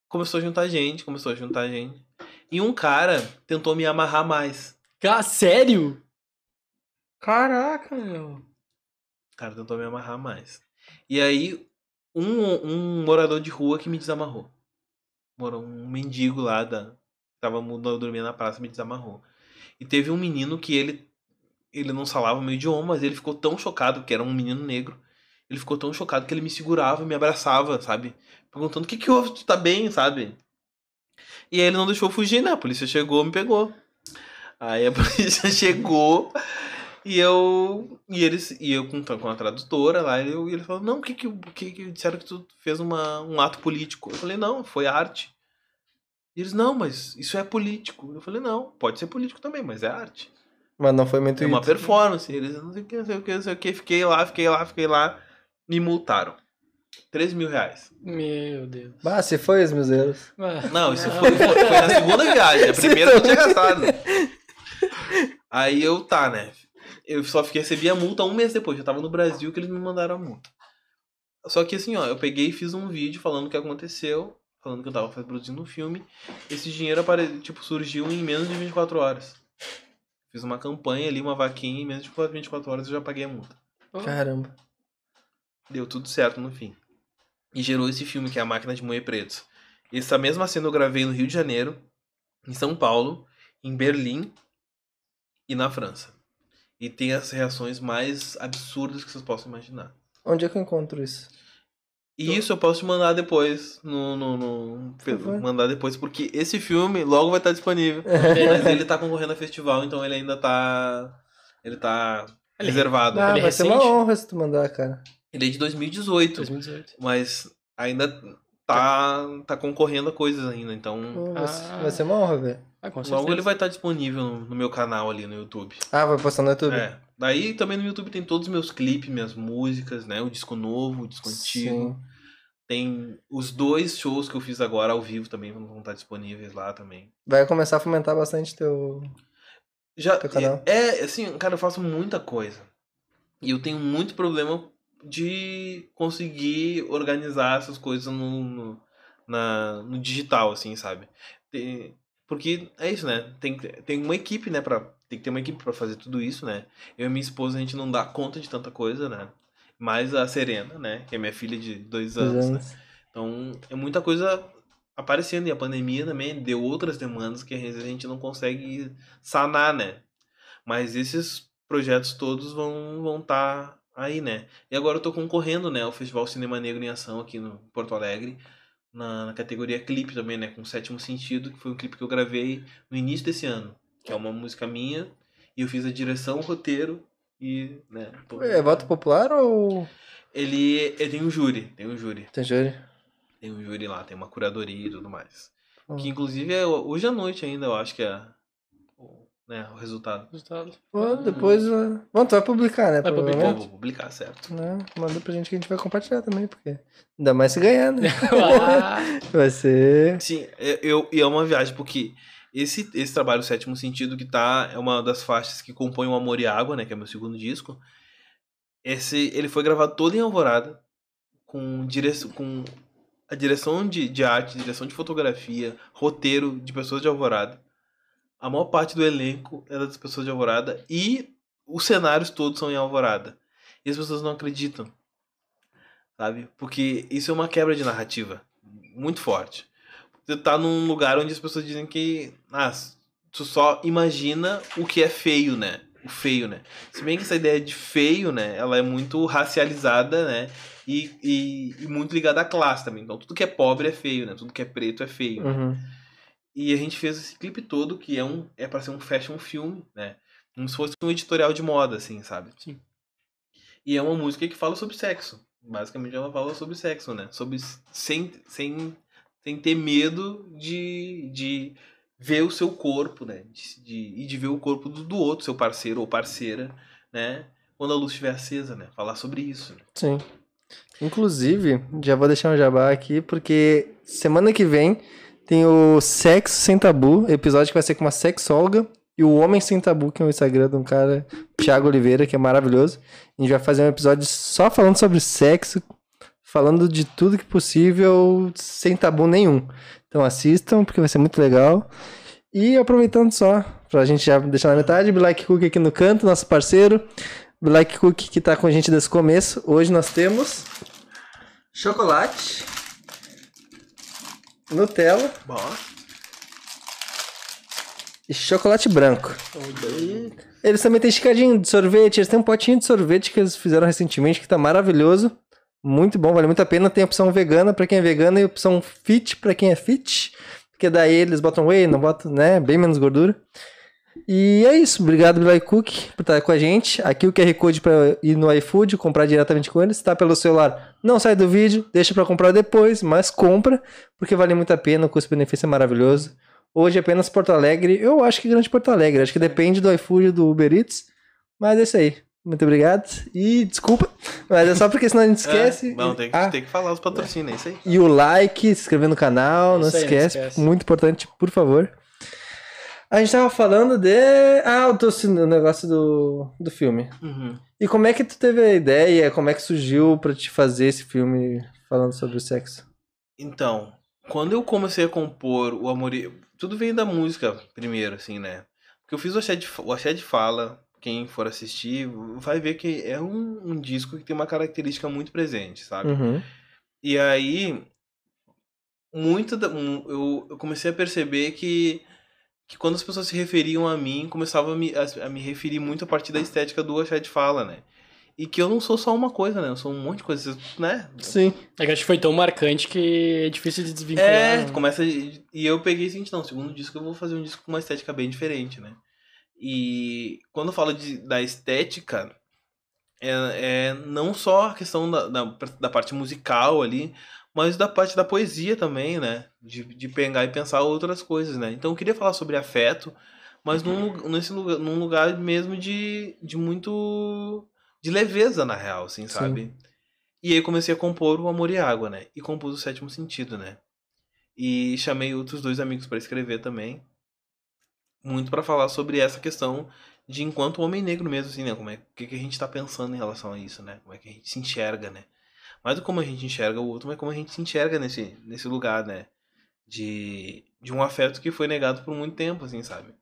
Speaker 3: Começou a juntar gente, começou a juntar gente. E um cara tentou me amarrar mais.
Speaker 2: Ah, sério? Caraca, meu.
Speaker 3: O cara tentou me amarrar mais. E aí, um, um morador de rua que me desamarrou. Mora- Um mendigo lá da. Tava dormindo na praça, me desamarrou. E teve um menino que ele. Ele não falava o meu idioma, mas ele ficou tão chocado, porque era um menino negro. Ele ficou tão chocado que ele me segurava me abraçava, sabe? Perguntando o que que houve, tu tá bem, sabe? E aí ele não deixou fugir, né? A polícia chegou me pegou. Aí a <laughs> polícia chegou e eu. E eles. E eu com, com a tradutora lá, e eu, e ele falou, não, o que que, o que que disseram que tu fez uma, um ato político? Eu falei, não, foi arte. E eles, não, mas isso é político. Eu falei, não, pode ser político também, mas é arte.
Speaker 1: Mas não foi muito
Speaker 3: É uma performance. Eles, não sei o que, não sei o que, não sei o que. Fiquei lá, fiquei lá, fiquei lá. Me multaram. 3 mil reais.
Speaker 2: Meu Deus.
Speaker 1: Ah, se foi os meus euros.
Speaker 3: Não, isso foi, foi, foi na segunda viagem. A <laughs> primeira eu tinha gastado. Aí eu, tá, né? Eu só fiquei, recebi a multa um mês depois. Já tava no Brasil que eles me mandaram a multa. Só que assim, ó, eu peguei e fiz um vídeo falando o que aconteceu. Falando que eu tava produzindo um filme. Esse dinheiro apare... tipo, surgiu em menos de 24 horas. Fiz uma campanha ali, uma vaquinha, em menos de 24 horas eu já paguei a multa.
Speaker 1: Caramba.
Speaker 3: Deu tudo certo no fim. E gerou esse filme que é A Máquina de Moer Pretos. Essa mesma cena eu gravei no Rio de Janeiro, em São Paulo, em Berlim e na França. E tem as reações mais absurdas que vocês possam imaginar.
Speaker 1: Onde é que eu encontro isso?
Speaker 3: E isso eu posso te mandar depois no, no, no-
Speaker 1: favor.
Speaker 3: mandar depois porque esse filme logo vai estar disponível. <laughs> Mas ele tá concorrendo a festival, então ele ainda tá ele tá
Speaker 2: Ele-
Speaker 3: reservado.
Speaker 1: Ah,
Speaker 2: Ele é
Speaker 1: vai ser uma honra se tu mandar, cara.
Speaker 3: Ele é de 2018.
Speaker 2: 2018.
Speaker 3: mas ainda tá, tá concorrendo a coisas ainda, então
Speaker 1: Pô, vai, ser-
Speaker 2: Ah.
Speaker 1: vai ser uma honra, velho.
Speaker 2: Ah,
Speaker 3: logo ele vai estar disponível no, no meu canal ali no YouTube.
Speaker 1: Ah, vai postar no YouTube?
Speaker 3: É. Daí também no YouTube tem todos os meus clipes, minhas músicas, né? O disco novo, o disco antigo.
Speaker 1: Sim.
Speaker 3: Tem os dois shows que eu fiz agora ao vivo também, vão estar disponíveis lá também.
Speaker 1: Vai começar a fomentar bastante teu.
Speaker 3: Já
Speaker 1: Teu canal.
Speaker 3: é assim, cara, eu faço muita coisa. E eu tenho muito problema de conseguir organizar essas coisas no, no, na, no digital, assim, sabe? Tem- porque é isso, né? Tem, tem uma equipe, né? Pra, tem que ter uma equipe pra fazer tudo isso, né? Eu e minha esposa, a gente não dá conta de tanta coisa, né? Mais a Serena, né? Que é minha filha de dois
Speaker 1: dois
Speaker 3: anos, né?
Speaker 1: anos.
Speaker 3: Então, é muita coisa aparecendo. E a pandemia também deu outras demandas que a gente não consegue sanar, né? Mas esses projetos todos vão vão estar aí, né? E agora eu tô concorrendo, né, ao Festival Cinema Negro em Ação aqui no Porto Alegre, na, na categoria clipe também, né, com Sétimo Sentido, que foi um clipe que eu gravei no início desse ano, que é uma música minha, e eu fiz a direção, o roteiro e, né, tô-
Speaker 1: É voto popular ou.
Speaker 3: ele, ele tem um júri, tem um júri.
Speaker 1: Tem júri?
Speaker 3: Tem um júri lá, tem uma curadoria e tudo mais.
Speaker 1: Hum.
Speaker 3: Que inclusive é hoje à noite ainda, eu acho que é o, né, o resultado.
Speaker 2: Resultado.
Speaker 1: Pô, depois. uh, Bom, tu vai publicar, né?
Speaker 2: Vai publicar.
Speaker 3: Vou publicar, certo?
Speaker 1: Né? Manda pra gente que a gente vai compartilhar também, porque. Ainda mais se ganhar, né? <laughs> Vai ser.
Speaker 3: Sim, é- eu, e é uma viagem, porque esse, esse trabalho, o Sétimo Sentido, que tá, é uma das faixas que compõe o Amor e Água, né, que é meu segundo disco. Esse, ele foi gravado todo em Alvorada, com, direção, com a direção de, de arte, direção de fotografia, roteiro de pessoas de Alvorada. A maior parte do elenco é das pessoas de Alvorada e os cenários todos são em Alvorada. E as pessoas não acreditam, sabe? Porque isso é uma quebra de narrativa muito forte. Você tá num lugar onde as pessoas dizem que ah, tu só imagina o que é feio, né? O feio, né? Se bem que essa ideia de feio, né? Ela é muito racializada, né? E, e, e muito ligada à classe também. Então tudo que é pobre é feio, né? Tudo que é preto é feio. né? E a gente fez esse clipe todo, que é um é para ser um fashion film, né? Como se fosse um editorial de moda, assim, sabe?
Speaker 2: Sim.
Speaker 3: E é uma música que fala sobre sexo. Basicamente ela fala sobre sexo, né? Sobre sem, sem, sem ter medo de, de ver o seu corpo, né? De, de, e de ver o corpo do, do outro, seu parceiro ou parceira, né? Quando a luz estiver acesa, né? Falar sobre isso. Né?
Speaker 1: Sim. Inclusive, já vou deixar um jabá aqui, porque semana que vem tem o Sexo Sem Tabu, episódio que vai ser com uma sexóloga, e o Homem Sem Tabu, que é o Instagram de um cara, Thiago Oliveira, que é maravilhoso. A gente vai fazer um episódio só falando sobre sexo, falando de tudo que possível, sem tabu nenhum. Então assistam, porque vai ser muito legal. E aproveitando só, pra gente já deixar na metade, Black Cook aqui no canto, nosso parceiro. Black Cook que tá com a gente desde o começo. Hoje nós temos chocolate, Nutella
Speaker 3: Bom,
Speaker 1: e chocolate branco. Eles também têm esticadinho de sorvete, eles têm um potinho de sorvete que eles fizeram recentemente que tá maravilhoso. Muito bom, vale muito a pena. Tem a opção vegana pra quem é vegano e a opção fit pra quem é fit. Porque daí eles botam whey, não botam, né? Bem menos gordura. E é isso. Obrigado, Black Cook, por estar com a gente. Aqui o QR Code para ir no iFood, comprar diretamente com eles. Se tá pelo celular, não sai do vídeo, deixa para comprar depois, mas compra, porque vale muito a pena, o custo-benefício é maravilhoso. Hoje é apenas Porto Alegre. Eu acho que grande Porto Alegre. Acho que depende do iFood e do Uber Eats. Mas é isso aí. Muito obrigado. E desculpa, mas é só porque senão a gente <laughs> esquece.
Speaker 3: É, não, tem que,
Speaker 1: Ah,
Speaker 3: tem que falar os patrocínios, é isso aí.
Speaker 1: E o like, se inscrever no canal, não
Speaker 2: Isso
Speaker 1: se
Speaker 2: aí, não
Speaker 1: esquece,
Speaker 2: esquece.
Speaker 1: muito importante, por favor. A gente tava falando de. Ah, o negócio do, do filme.
Speaker 3: Uhum.
Speaker 1: E como é que tu teve a ideia? Como é que surgiu pra te fazer esse filme falando sobre o sexo?
Speaker 3: Então, quando eu comecei a compor o Amor... Tudo veio da música primeiro, assim, né? Porque eu fiz o Axé de, o Axé de Fala, quem for assistir vai ver que é um, um disco que tem uma característica muito presente, sabe?
Speaker 1: Uhum.
Speaker 3: E aí, muito da- eu, eu comecei a perceber que, que quando as pessoas se referiam a mim, começavam a me, a, a me referir muito a partir da estética do de Fala, né? E que eu não sou só uma coisa, né? Eu sou um monte de coisas, né?
Speaker 1: Sim.
Speaker 2: É que acho que foi tão marcante que é difícil de desvincular.
Speaker 3: É,
Speaker 2: né?
Speaker 3: começa. E eu peguei assim, não, segundo disco eu vou fazer um disco com uma estética bem diferente, né? E quando eu falo de, da estética, é, é não só a questão da, da, da parte musical ali, mas da parte da poesia também, né? De, de pegar e pensar outras coisas, né? Então eu queria falar sobre afeto, mas num, lu- nesse lugar, num lugar mesmo de, de muito. de leveza, na real, assim, sabe? E aí comecei a compor o Amor e Água, né? E compus o Sétimo Sentido, né? E chamei outros dois amigos para escrever também. Muito para falar sobre essa questão de enquanto homem negro mesmo, assim, né? Como é que, que a gente tá pensando em relação a isso, né? Como é que a gente se enxerga, né? Mais do como a gente enxerga o outro, mas como a gente se enxerga nesse, nesse lugar, né? De, de um afeto que foi negado por muito tempo, assim, sabe?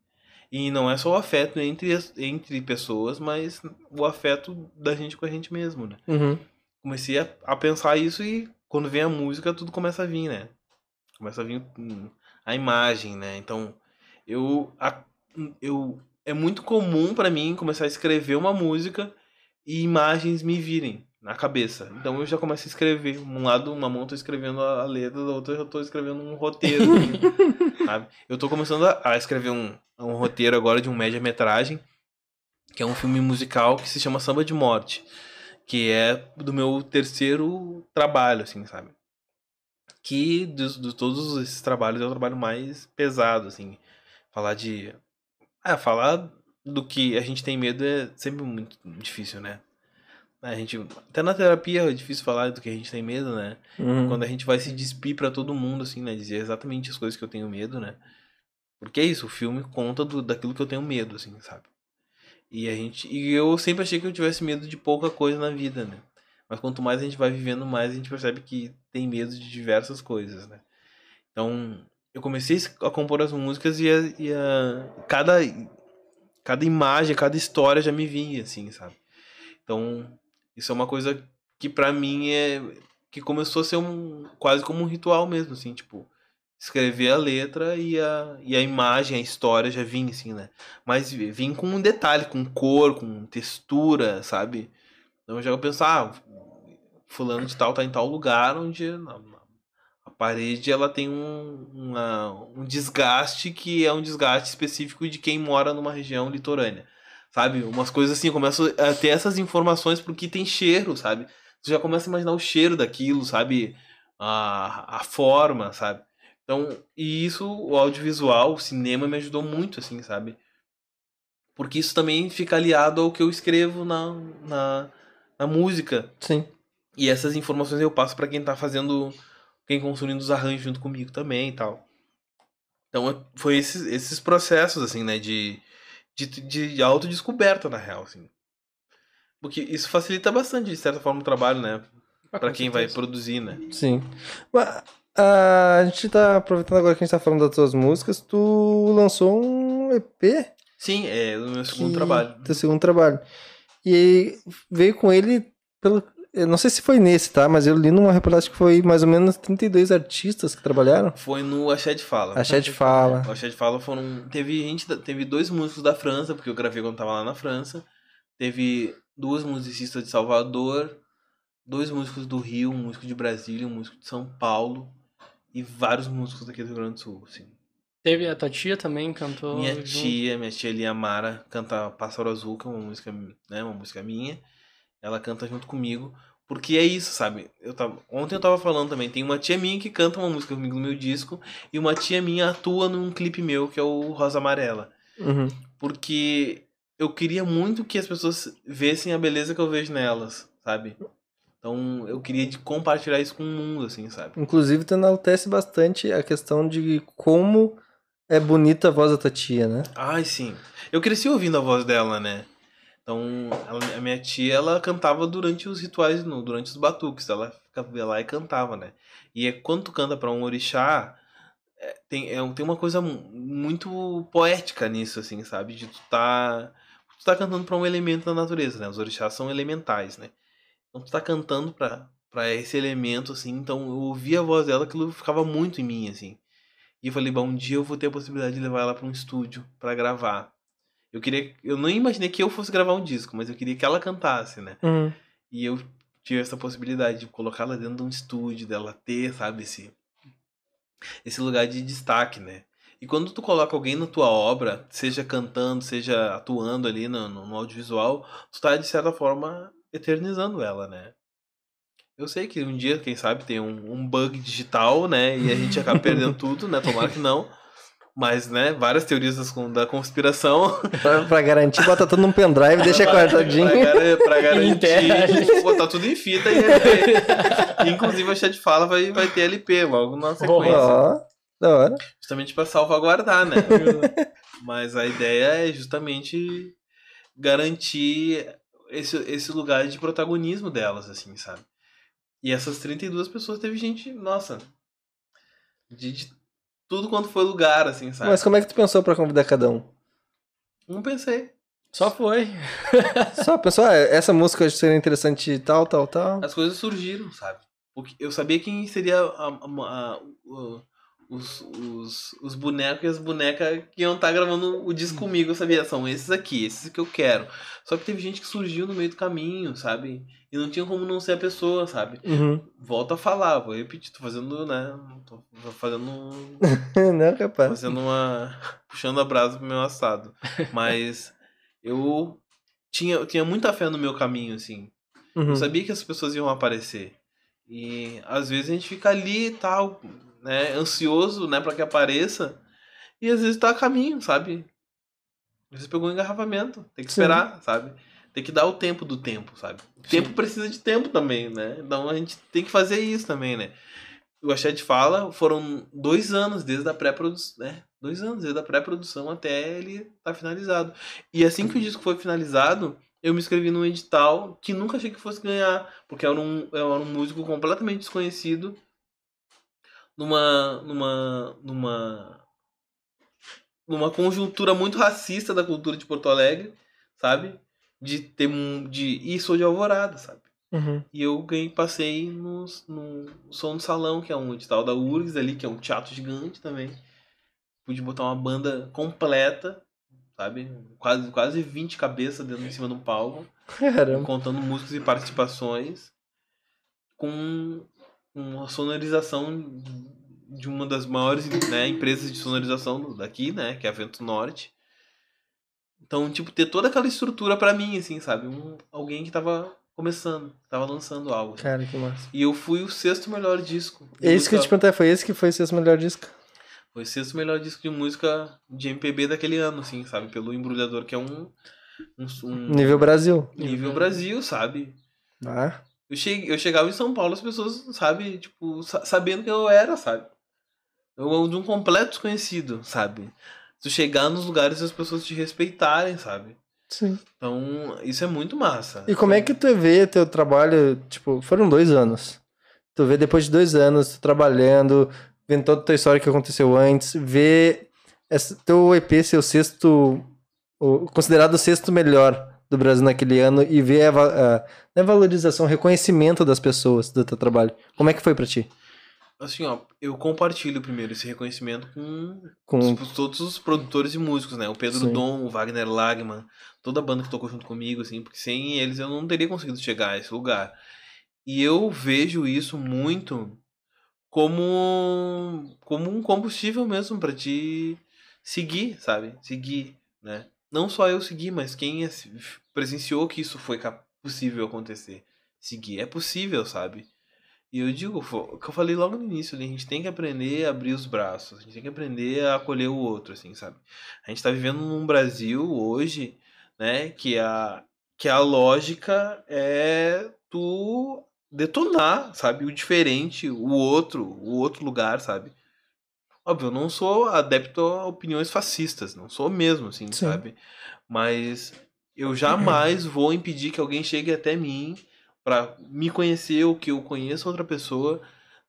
Speaker 3: E não é só o afeto entre, entre pessoas, mas o afeto da gente com a gente mesmo, né?
Speaker 1: Uhum.
Speaker 3: comecei a, a pensar isso e quando vem a música tudo começa a vir, né? Começa a vir hum, a imagem, né? Então eu a- eu é muito comum pra mim começar a escrever uma música e imagens me virem na cabeça. Então eu já começo a escrever. Um lado, uma mão eu tô escrevendo a letra, da outra eu tô escrevendo um roteiro. <laughs> assim, sabe? Eu tô começando a, a escrever um, um roteiro agora de um média-metragem, que é um filme musical que se chama Samba de Morte que é do meu terceiro trabalho, assim, sabe? Que de, de todos esses trabalhos é o trabalho mais pesado, assim. Falar de. Ah, falar do que a gente tem medo é sempre muito difícil, né? A gente, até na terapia é difícil falar do que a gente tem medo, né?
Speaker 1: Uhum.
Speaker 3: Quando a gente vai se despir pra todo mundo, assim, né? Dizer exatamente as coisas que eu tenho medo, né? Porque é isso, o filme conta do, daquilo que eu tenho medo, assim, sabe? E a gente. E eu sempre achei que eu tivesse medo de pouca coisa na vida, né? Mas quanto mais a gente vai vivendo, mais a gente percebe que tem medo de diversas coisas, né? Então, eu comecei a compor as músicas e, a, e a- cada, cada imagem, cada história já me vinha, assim, sabe? Então, isso é uma coisa que pra mim é. que começou a ser um. quase como um ritual mesmo, assim, tipo. Escrever a letra e a, e a imagem, a história já vinha, assim, né? Mas vim com um detalhe, com cor, com textura, sabe? Então eu já penso, ah, fulano de tal tá em tal lugar onde a parede ela tem um, uma- um desgaste que é um desgaste específico de quem mora numa região litorânea. Sabe? Umas coisas assim, eu começo a ter essas informações porque tem cheiro, sabe? Tu já começa a imaginar o cheiro daquilo, sabe? A, a forma, sabe? Então, e isso, o audiovisual, o cinema me ajudou muito, assim, sabe? Porque isso também fica aliado ao que eu escrevo na, na, na música.
Speaker 1: Sim.
Speaker 3: E essas informações eu passo pra quem tá fazendo, quem consumindo os arranjos junto comigo também e tal. Então é- foi esses, esses processos, assim, né, de, de, de autodescoberta, na real, assim. Porque isso facilita bastante, de certa forma, o trabalho, né?
Speaker 2: Ah,
Speaker 3: Pra
Speaker 2: com
Speaker 3: quem vai produzir, né?
Speaker 1: Sim. Mas, ah, a gente tá aproveitando agora que a gente tá falando das tuas músicas, tu lançou um EP?
Speaker 3: Sim, é o meu segundo
Speaker 1: que-
Speaker 3: trabalho.
Speaker 1: Teu segundo trabalho. E veio com ele pelo. Eu não sei se foi nesse, tá? Mas eu li numa reportagem que foi mais ou menos 32 artistas que trabalharam.
Speaker 3: Foi no Axé de Fala.
Speaker 1: A Chat Fala.
Speaker 3: O Axé de Fala foram. Teve gente. Teve dois músicos da França, porque eu gravei quando tava lá na França. Teve duas musicistas de Salvador, dois músicos do Rio, um músico de Brasília, um músico de São Paulo. E vários músicos daqui do Rio Grande do Sul, assim.
Speaker 2: Teve a tua tia também, cantou.
Speaker 3: Minha
Speaker 2: junto.
Speaker 3: tia, minha tia Lia Mara, canta Pássaro Azul, que é uma música, né, uma música minha. Ela canta junto comigo. Porque é isso, sabe? Eu tava, ontem eu tava falando também, tem uma tia minha que canta uma música comigo no meu disco, e uma tia minha atua num clipe meu, que é o Rosa Amarela.
Speaker 1: Uhum.
Speaker 3: Porque eu queria muito que as pessoas vissem a beleza que eu vejo nelas, sabe? Então eu queria de compartilhar isso com o mundo, assim, sabe?
Speaker 1: Inclusive, tu enaltece bastante a questão de como é bonita a voz da tua tia, né?
Speaker 3: Ai, sim. Eu cresci ouvindo a voz dela, né? Então, ela- a minha tia, ela cantava durante os rituais, durante os batuques. Ela ficava lá e cantava, né? E é, quando tu canta pra um orixá, é, tem, é, tem uma coisa mu- muito poética nisso, assim, sabe? De tu tá, tu tá cantando pra um elemento da natureza, né? Os orixás são elementais, né? Então tu tá cantando pra, pra esse elemento, assim. Então eu ouvia a voz dela, aquilo ficava muito em mim, assim. E eu falei, bom, um dia eu vou ter a possibilidade de levar ela pra um estúdio pra gravar. Eu queria, eu não imaginei que eu fosse gravar um disco, mas eu queria que ela cantasse, né?
Speaker 1: Uhum.
Speaker 3: E eu tive essa possibilidade de colocá-la dentro de um estúdio, dela ter, sabe, esse, esse lugar de destaque, né? E quando tu coloca alguém na tua obra, seja cantando, seja atuando ali no, no, no audiovisual, tu tá, de certa forma, eternizando ela, né? Eu sei que um dia, quem sabe, tem um, um bug digital, né? E a gente acaba perdendo <laughs> tudo, né? Tomara que não. Mas, né, várias teorias da conspiração. <laughs>
Speaker 1: Pra, pra garantir, bota tudo num pendrive, deixa guardadinho.
Speaker 3: Pra, pra <laughs> garantir, botar tudo em fita e e, inclusive a chat fala vai, vai ter LP logo na sequência.
Speaker 1: Ó, da hora.
Speaker 3: Justamente pra salvaguardar, né? Mas a ideia é justamente garantir esse, esse lugar de protagonismo delas, assim, sabe? E essas 32 pessoas teve gente, nossa, de, de tudo quanto foi lugar, assim, sabe?
Speaker 1: Mas como é que tu pensou pra convidar cada um?
Speaker 3: Não pensei.
Speaker 2: Só foi. <laughs>
Speaker 1: Só pensou, ah, essa música seria interessante tal, tal, tal.
Speaker 3: as coisas surgiram, sabe? Porque eu sabia quem seria a- a- a- os, os, os bonecos e as bonecas que iam estar gravando o disco comigo. Eu sabia, são esses aqui, esses que eu quero. Só que teve gente que surgiu no meio do caminho, sabe? E não tinha como não ser a pessoa, sabe?
Speaker 1: Uhum.
Speaker 3: Volto a falar, vou repetir, tô fazendo, né? Tô fazendo. <laughs>
Speaker 1: Não, capaz.
Speaker 3: fazendo uma. puxando a brasa pro meu assado. Mas <laughs> eu tinha, eu tinha muita fé no meu caminho, assim.
Speaker 1: Uhum.
Speaker 3: Eu sabia que as pessoas iam aparecer. E às vezes a gente fica ali e tal, né, ansioso, né, para que apareça. E às vezes tá a caminho, sabe? Às vezes pegou um engarrafamento, tem que
Speaker 1: Sim.
Speaker 3: esperar, sabe? Tem que dar o tempo do tempo, sabe? O
Speaker 2: Sim.
Speaker 3: tempo precisa de tempo também, né? Então a gente tem que fazer isso também, né? O Achete fala, foram dois anos desde a pré-produção, né? Dois anos desde a pré-produção até ele estar finalizado. E assim que o disco foi finalizado, eu me inscrevi num edital que nunca achei que fosse ganhar, porque eu era um, eu era um músico completamente desconhecido numa numa numa numa conjuntura muito racista da cultura de Porto Alegre, sabe? De ter um de e sou de Alvorada, sabe?
Speaker 1: Uhum.
Speaker 3: E eu ganhei, passei no, no Som do Salão, que é um edital da URGS ali, que é um teatro gigante também. Pude botar uma banda completa, sabe? Quase, quase 20 cabeças dentro em cima de um palco,
Speaker 1: Caramba.
Speaker 3: contando músicas e participações, com uma sonorização de uma das maiores né, empresas de sonorização daqui, né? Que é a Vento Norte. Então, tipo, ter toda aquela estrutura pra mim, assim, sabe? Um, alguém que tava começando, tava lançando algo. assim.
Speaker 1: Cara, que massa.
Speaker 3: E eu fui o sexto melhor disco. de
Speaker 1: É isso que eu te perguntei, foi esse que foi o seu melhor disco?
Speaker 3: Foi o sexto melhor disco de música de MPB daquele ano, assim, sabe? Pelo Embrulhador, que é um. um, um
Speaker 1: Nível Brasil.
Speaker 3: nível Brasil, sabe?
Speaker 1: Ah,
Speaker 3: Eu, cheguei, eu chegava em São Paulo, as pessoas, sabe, tipo, sa- sabendo quem eu era, sabe? Eu de um completo desconhecido, sabe? Tu chegar nos lugares e as pessoas te respeitarem, sabe?
Speaker 1: sim.
Speaker 3: Então, isso é muito massa.
Speaker 1: E como é que tu vê teu trabalho, tipo, foram dois anos. Tu vê depois de dois anos, tu trabalhando, vendo toda a tua história que aconteceu antes, vê esse, teu EP ser o sexto, o, considerado o sexto melhor do Brasil naquele ano e ver a, a, não é valorização, o reconhecimento das pessoas do teu trabalho. Como é que foi pra ti?
Speaker 3: Assim, ó, eu compartilho primeiro esse reconhecimento com
Speaker 1: Com,
Speaker 3: os- todos os produtores e músicos, né? O Pedro
Speaker 1: Sim.
Speaker 3: Dom, o Wagner Lagman, toda a banda que tocou junto comigo, assim, porque sem eles eu não teria conseguido chegar a esse lugar. E eu vejo isso muito como como um combustível mesmo pra te seguir, sabe? Seguir, né? Não só eu seguir, mas quem é- presenciou que isso foi possível acontecer. Seguir é possível, sabe? E eu digo, o que eu falei logo no início, a gente tem que aprender a abrir os braços, a gente tem que aprender a acolher o outro, assim, sabe? A gente tá vivendo num Brasil hoje né? Que a, que a lógica é tu detonar, sabe? O diferente, o outro, o outro lugar, sabe? Óbvio, eu não sou adepto a opiniões fascistas, não sou mesmo, assim,
Speaker 1: Sim.
Speaker 3: sabe? Mas eu jamais vou impedir que alguém chegue até mim pra me conhecer ou que eu conheça outra pessoa,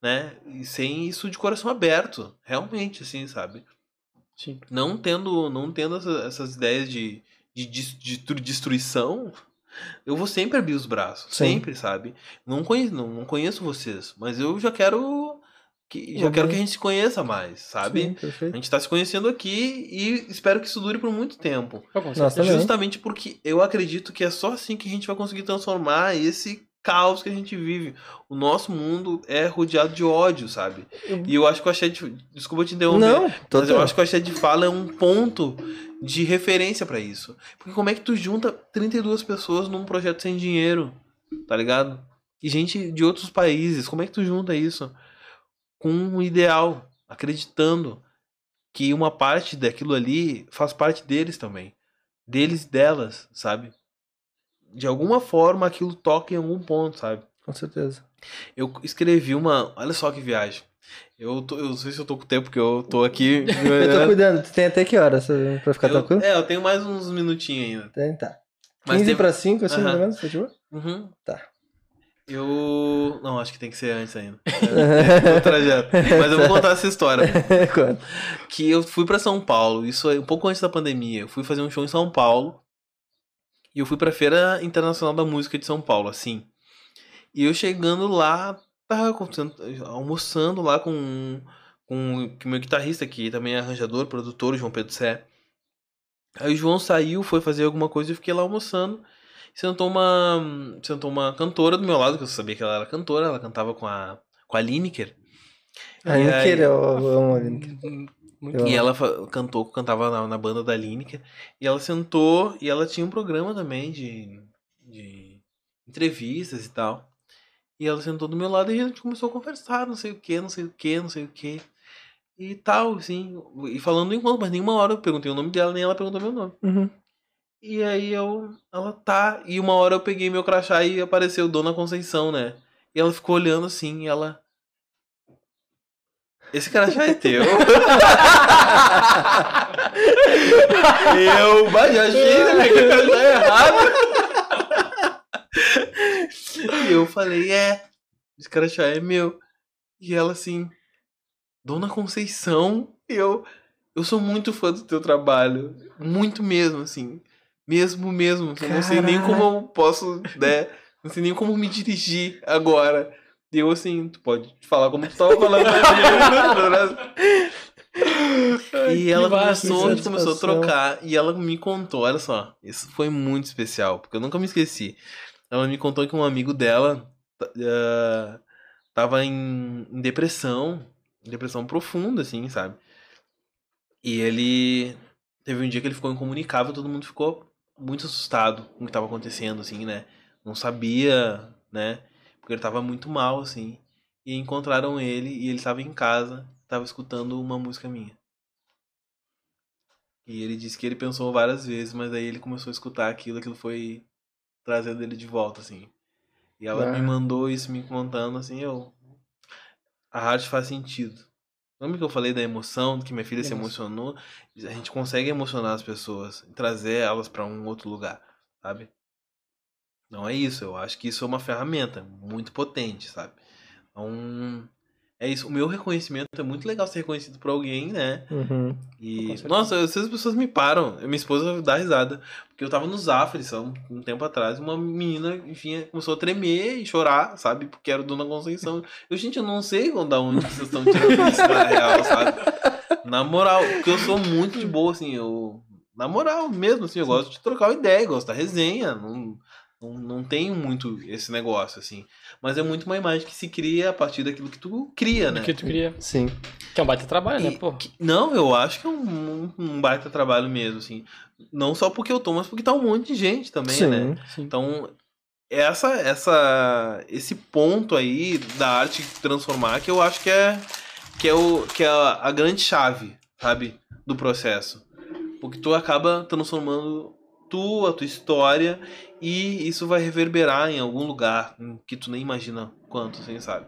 Speaker 3: né? E sem isso de coração aberto, realmente, assim, sabe?
Speaker 2: Sim.
Speaker 3: não tendo não tendo essa- essas ideias de, de, de tru- destruição eu vou sempre abrir os braços
Speaker 1: Sim.
Speaker 3: sempre sabe não conheço não, não conheço vocês mas eu já quero que já
Speaker 1: Uhum.
Speaker 3: quero que a gente se conheça mais sabe
Speaker 1: Sim,
Speaker 3: a gente tá se conhecendo aqui e espero que isso dure por muito tempo
Speaker 2: Eu com
Speaker 1: Nossa,
Speaker 3: justamente porque eu acredito que é só assim que a gente vai conseguir transformar esse caos que a gente vive o nosso mundo é rodeado de ódio sabe e eu acho que o Axé de... desculpa te interromper
Speaker 1: Não,
Speaker 3: mas eu acho que o Axé de Fala é um ponto de referência pra isso. Porque como é que tu junta 32 pessoas num projeto sem dinheiro? Tá ligado? E gente de outros países, como é que tu junta isso com um ideal, acreditando que uma parte daquilo ali faz parte deles também. Deles e delas, sabe? De alguma forma aquilo toca em algum ponto, sabe?
Speaker 1: Com certeza.
Speaker 3: Eu escrevi uma. Olha só que viagem. Eu, tô, eu não sei se eu tô com tempo, porque eu tô aqui. <laughs>
Speaker 1: Eu tô <laughs> cuidando, tu tem até que hora pra ficar
Speaker 3: Eu-
Speaker 1: tranquilo?
Speaker 3: é, eu tenho mais uns minutinhos ainda.
Speaker 1: Tem, tá.
Speaker 3: Mas
Speaker 1: 15
Speaker 3: teve-
Speaker 1: pra 5, assim,
Speaker 3: Aham.
Speaker 1: mais ou menos, tá de boa?
Speaker 3: Uhum.
Speaker 1: Tá.
Speaker 3: Eu. Não, acho que tem que ser antes ainda. <laughs> É, o trajeto. Mas eu vou contar essa história. <laughs> Que eu fui pra São Paulo, isso aí um pouco antes da pandemia. Eu fui fazer um show em São Paulo. E eu fui pra Feira Internacional da Música de São Paulo, assim. E eu chegando lá, tava almoçando lá com, com o meu guitarrista, que também é arranjador, produtor, João Pedro Sé. Aí o João saiu, foi fazer alguma coisa e eu fiquei lá almoçando. Sentou uma, sentou uma cantora do meu lado, que eu sabia que ela era cantora, ela cantava com a, com a Lineker.
Speaker 1: A Lineker, eu eu amo a Lineker.
Speaker 2: Muito
Speaker 1: Eu
Speaker 3: E ela cantou, cantava na, na banda da Lineker. E ela sentou e ela tinha um programa também de, de entrevistas e tal. E ela sentou do meu lado e a gente começou a conversar, não sei o que, não sei o que, não sei o que. E tal, assim. E falando enquanto, mas nenhuma hora eu perguntei o nome dela, nem ela perguntou meu nome.
Speaker 1: Uhum.
Speaker 3: E aí eu. Ela tá. E uma hora eu peguei meu crachá e apareceu Dona Conceição, né? E ela ficou olhando assim e ela. Esse crachá é teu. <laughs> eu, mas né? Que o crachá é errado. e eu falei, é, esse crachá é meu. E ela assim, Dona Conceição, eu. Eu sou muito fã do teu trabalho. Muito mesmo, assim. Mesmo, mesmo. Eu não sei nem como eu posso, né? Não sei nem como me dirigir agora. E eu, assim, tu pode falar como tu tava falando mim. <laughs> E ela começou, a gente começou a trocar. E ela me contou, olha só. Isso foi muito especial, porque eu nunca me esqueci. Ela me contou que um amigo dela ah, tava em, em depressão. em Depressão profunda, assim, sabe? E ele. Teve um dia que ele ficou incomunicável, todo mundo ficou muito assustado com o que tava acontecendo, assim, né? Não sabia, né? Porque ele tava muito mal, assim. E encontraram ele e ele tava em casa, tava escutando uma música minha. E ele disse que ele pensou várias vezes, mas aí ele começou a escutar aquilo, aquilo foi trazendo ele de volta, assim. E ela me mandou isso me contando, assim, eu. A arte faz sentido. Lembra que eu falei da emoção, que minha filha se emocionou? A gente consegue emocionar as pessoas, trazer elas pra um outro lugar, sabe? Não é isso, eu acho que isso é uma ferramenta muito potente, sabe? Então, é isso. O meu reconhecimento é muito legal ser reconhecido por alguém, né?
Speaker 1: Uhum.
Speaker 3: E, nossa, essas pessoas me param. Minha esposa dá risada. Porque eu tava no Zafres há um, tempo atrás, uma menina, enfim, começou a tremer e chorar, sabe? Porque era Dona Conceição. Eu, gente, eu não sei da onde vocês estão tirando isso na real, sabe? Na moral, porque eu sou muito de boa, assim, eu. Na moral mesmo, assim, eu gosto de trocar uma ideia, gosto da resenha. Não, não, não tenho muito esse negócio, assim. Mas é muito uma imagem que se cria a partir daquilo que tu cria, né?
Speaker 2: O que tu queria.
Speaker 1: Sim.
Speaker 2: Que é um baita trabalho, né,
Speaker 3: E-
Speaker 2: pô?
Speaker 3: que- não, eu acho que é um, um, um baita trabalho mesmo, assim. Não só porque eu tô, mas porque tá um monte de gente também,
Speaker 1: Sim.
Speaker 3: né?
Speaker 2: Sim.
Speaker 3: Então, essa, essa, esse ponto aí da arte transformar que eu acho que é, que é, o, que é a, a grande chave, sabe? Do processo. Porque tu acaba transformando tu, a tua história, e isso vai reverberar em algum lugar que tu nem imagina quanto, assim, sabe?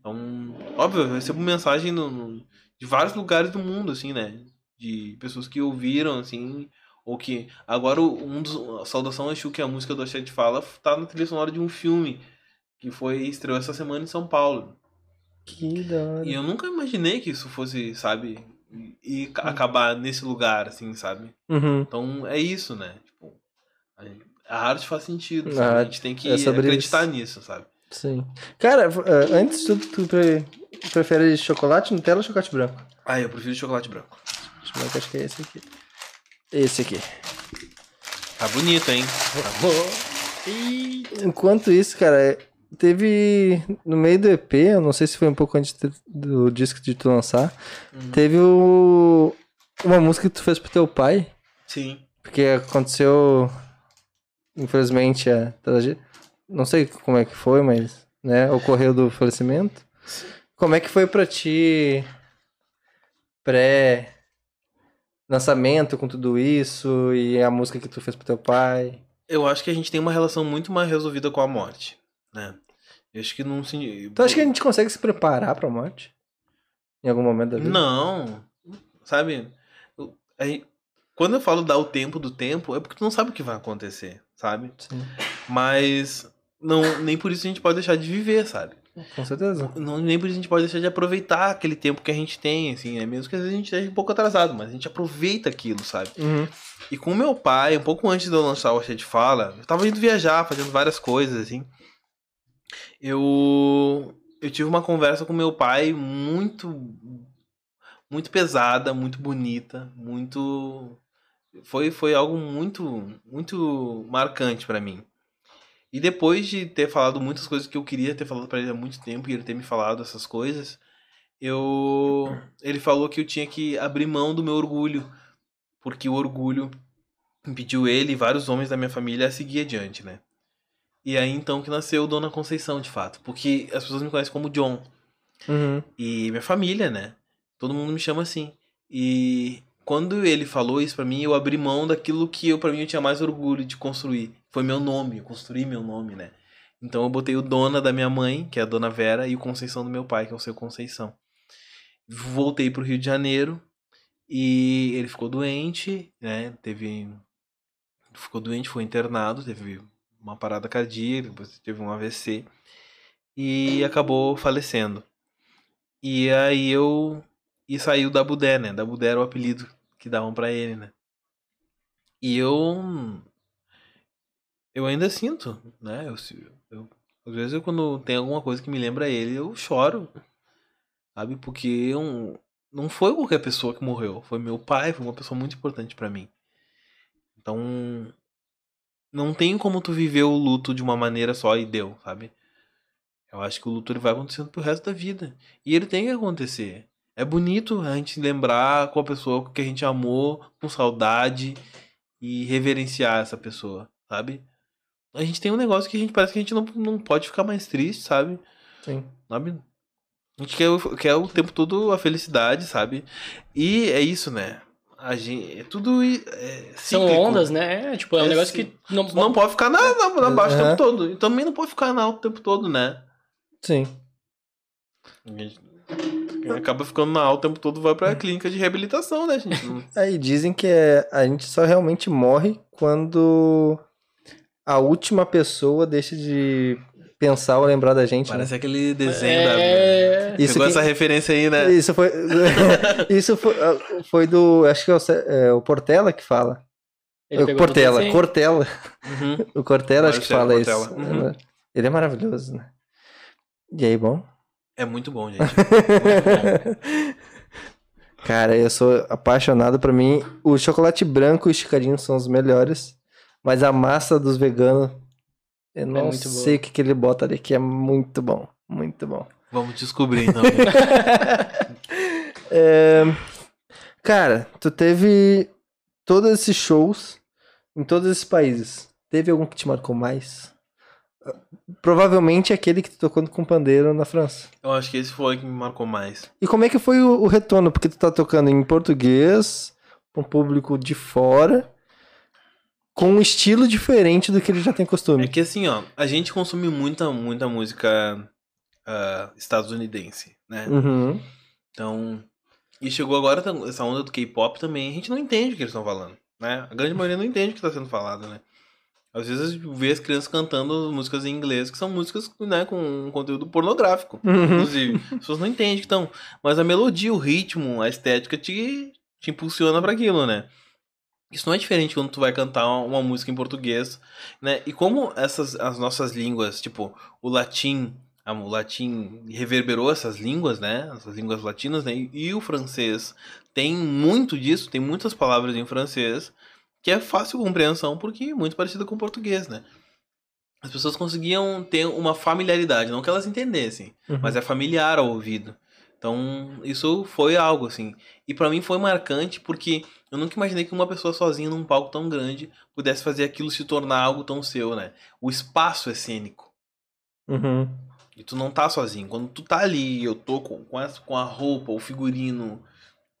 Speaker 3: Então, óbvio, eu recebo mensagem no, no- de vários lugares do mundo, assim, né? De pessoas que ouviram, assim, ou que. Agora, um dos. A Saudação Exu, que é a música do Axé de Fala, tá na trilha sonora de um filme que foi estreou essa semana em São Paulo.
Speaker 1: Que da hora.
Speaker 3: E eu nunca imaginei que isso fosse, sabe, e ca- acabar nesse lugar, assim, sabe?
Speaker 1: Uhum.
Speaker 3: Então é isso, né? A- arte faz sentido,
Speaker 1: A
Speaker 3: sabe? A
Speaker 1: arte
Speaker 3: gente tem que
Speaker 1: é
Speaker 3: acreditar
Speaker 1: isso.
Speaker 3: nisso, sabe?
Speaker 1: Sim. Cara, eh, antes de tudo, tu pre- prefere chocolate, Nutella ou chocolate branco?
Speaker 3: Ah, eu prefiro chocolate branco.
Speaker 1: Que acho que é esse aqui. Esse aqui.
Speaker 3: Tá bonito, hein?
Speaker 2: E...
Speaker 1: Enquanto isso, cara, é, teve no meio do EP, eu não sei se foi um pouco antes do disco de tu lançar,
Speaker 3: Uhum.
Speaker 1: teve o, uma música que tu fez pro teu pai,
Speaker 3: Sim.
Speaker 1: porque aconteceu, infelizmente, a tragédia. Não sei como é que foi, mas, né, ocorreu do falecimento. Como é que foi pra ti pré lançamento com tudo isso e a música que tu fez pro teu pai?
Speaker 3: Eu acho que a gente tem uma relação muito mais resolvida com a morte, né? Eu acho que não se.
Speaker 1: Tu acha Então, que a gente consegue se preparar pra morte? Em algum momento da vida?
Speaker 3: Não. Sabe? Quando eu falo dar o tempo do tempo, é porque tu não sabe o que vai acontecer, sabe?
Speaker 1: Sim,
Speaker 3: Mas não, nem por isso a gente pode deixar de viver, sabe?
Speaker 1: com certeza.
Speaker 3: Não, nem por isso a gente pode deixar de aproveitar aquele tempo que a gente tem, assim, é mesmo que às vezes a gente esteja um pouco atrasado, mas a gente aproveita aquilo, sabe?
Speaker 1: Uhum.
Speaker 3: E com meu pai, um pouco antes de eu lançar o Axé de Fala, eu tava indo viajar, fazendo várias coisas, assim. Eu, eu tive uma conversa com meu pai muito, muito pesada, muito bonita, muito... Foi, foi algo muito, muito marcante pra mim. E depois de ter falado muitas coisas que eu queria ter falado pra ele há muito tempo e ele ter me falado essas coisas, eu ele falou que eu tinha que abrir mão do meu orgulho, porque o orgulho impediu ele e vários homens da minha família a seguir adiante, né? E aí então que nasceu Dona Conceição, de fato, porque as pessoas me conhecem como John
Speaker 1: Uhum.
Speaker 3: e minha família, né? Todo mundo me chama assim. E quando ele falou isso pra mim, eu abri mão daquilo que eu para mim eu tinha mais orgulho de construir. Foi meu nome, eu construí meu nome, né? Então eu botei o Dona da minha mãe, que é a Dona Vera, e o Conceição do meu pai, que é o seu Conceição. Voltei pro Rio de Janeiro e ele ficou doente, né? Teve ficou doente, foi internado, teve uma parada cardíaca, depois teve um AVC e acabou falecendo. E aí eu. E saiu da Budé, né? Da Budé era o apelido que davam pra ele, né? E eu. Eu ainda sinto, né? Eu, eu- às vezes eu, quando tem alguma coisa que me lembra ele, eu choro. Sabe? Porque eu, não foi qualquer pessoa que morreu. Foi meu pai, foi uma pessoa muito importante pra mim. Então. Não tem como tu viver o luto de uma maneira só e deu, sabe? Eu acho que o luto ele vai acontecendo pro resto da vida. E ele tem que acontecer. É bonito a gente lembrar com a pessoa que a gente amou, com saudade e reverenciar essa pessoa, sabe? A gente tem um negócio que a gente parece que a gente não, não pode ficar mais triste, sabe?
Speaker 1: Sim.
Speaker 3: Sabe? A gente quer, o- quer o tempo todo a felicidade, sabe? E é isso, né? A gente, é tudo é,
Speaker 2: São ondas, né? É, tipo, é um
Speaker 3: É
Speaker 2: negócio
Speaker 3: sim.
Speaker 2: que não,
Speaker 3: não pode ficar na, na, na baixa o
Speaker 1: Aham.
Speaker 3: tempo todo. E também não pode ficar na alta o tempo todo, né?
Speaker 1: Sim.
Speaker 3: Quem acaba ficando na alta o tempo todo vai pra clínica de reabilitação, né, gente? <laughs>
Speaker 1: Aí dizem que é, a gente só realmente morre quando a última pessoa deixa de pensar ou lembrar da gente,
Speaker 3: Parece
Speaker 1: né?
Speaker 3: aquele desenho da.
Speaker 2: É...
Speaker 1: Isso
Speaker 3: Pegou
Speaker 1: que-
Speaker 3: essa referência aí, né?
Speaker 1: Isso foi. <laughs> Isso foi, foi do. Acho que é o, é o Portela que fala.
Speaker 2: Ele do
Speaker 1: Portela,
Speaker 2: desenho.
Speaker 1: Cortella.
Speaker 3: Uhum.
Speaker 1: O Cortella acho que fala isso.
Speaker 3: Cortella. Uhum.
Speaker 1: Ele é maravilhoso, né? E aí, bom?
Speaker 3: É muito bom, gente. <laughs>
Speaker 1: Cara, eu sou apaixonado. Pra mim, o chocolate branco e o esticadinho são os melhores. Mas a massa dos veganos, eu não
Speaker 2: muito boa.
Speaker 1: sei o que, que ele bota ali, que é muito bom. Muito bom.
Speaker 3: Vamos descobrir, então. <laughs>
Speaker 1: É, Cara, tu teve todos esses shows em todos esses países. Teve algum que te marcou mais? Provavelmente aquele que tu tocou com pandeiro na França.
Speaker 3: Eu acho que esse foi o que me marcou mais.
Speaker 1: E como é que foi o, o retorno? Porque tu tá tocando em português, pra um público de fora. com um estilo diferente do que ele já tem
Speaker 3: É
Speaker 1: costume.
Speaker 3: que assim, ó, a gente consome muita, muita música ah, estadunidense, né?
Speaker 1: Uhum.
Speaker 3: Então. E chegou agora tam- essa onda do K-pop também, a gente não entende o que eles estão falando, né? A grande maioria não entende o que está sendo falado, né? Às vezes vê as crianças cantando músicas em inglês, que são músicas né, com um conteúdo pornográfico,
Speaker 1: Uhum.
Speaker 3: inclusive. As pessoas não entendem que estão. Mas a melodia, o ritmo, a estética te, te impulsiona para aquilo, né? Isso não é diferente quando tu vai cantar uma, música em português, né? E como essas as nossas línguas, tipo, o latim, o latim reverberou essas línguas, né? Essas línguas latinas, né? E, e o francês tem muito disso, tem muitas palavras em francês que é fácil compreensão porque é muito parecido com o português, né? As pessoas conseguiam ter uma familiaridade, não que elas entendessem,
Speaker 1: Uhum.
Speaker 3: mas é familiar ao ouvido. Então, isso foi algo assim. E pra mim foi marcante porque eu nunca imaginei que uma pessoa sozinha num palco tão grande pudesse fazer aquilo se tornar algo tão seu, né? O espaço é cênico.
Speaker 1: Uhum.
Speaker 3: E tu não tá sozinho. Quando tu tá ali, eu tô com, com, essa, com a roupa, o figurino,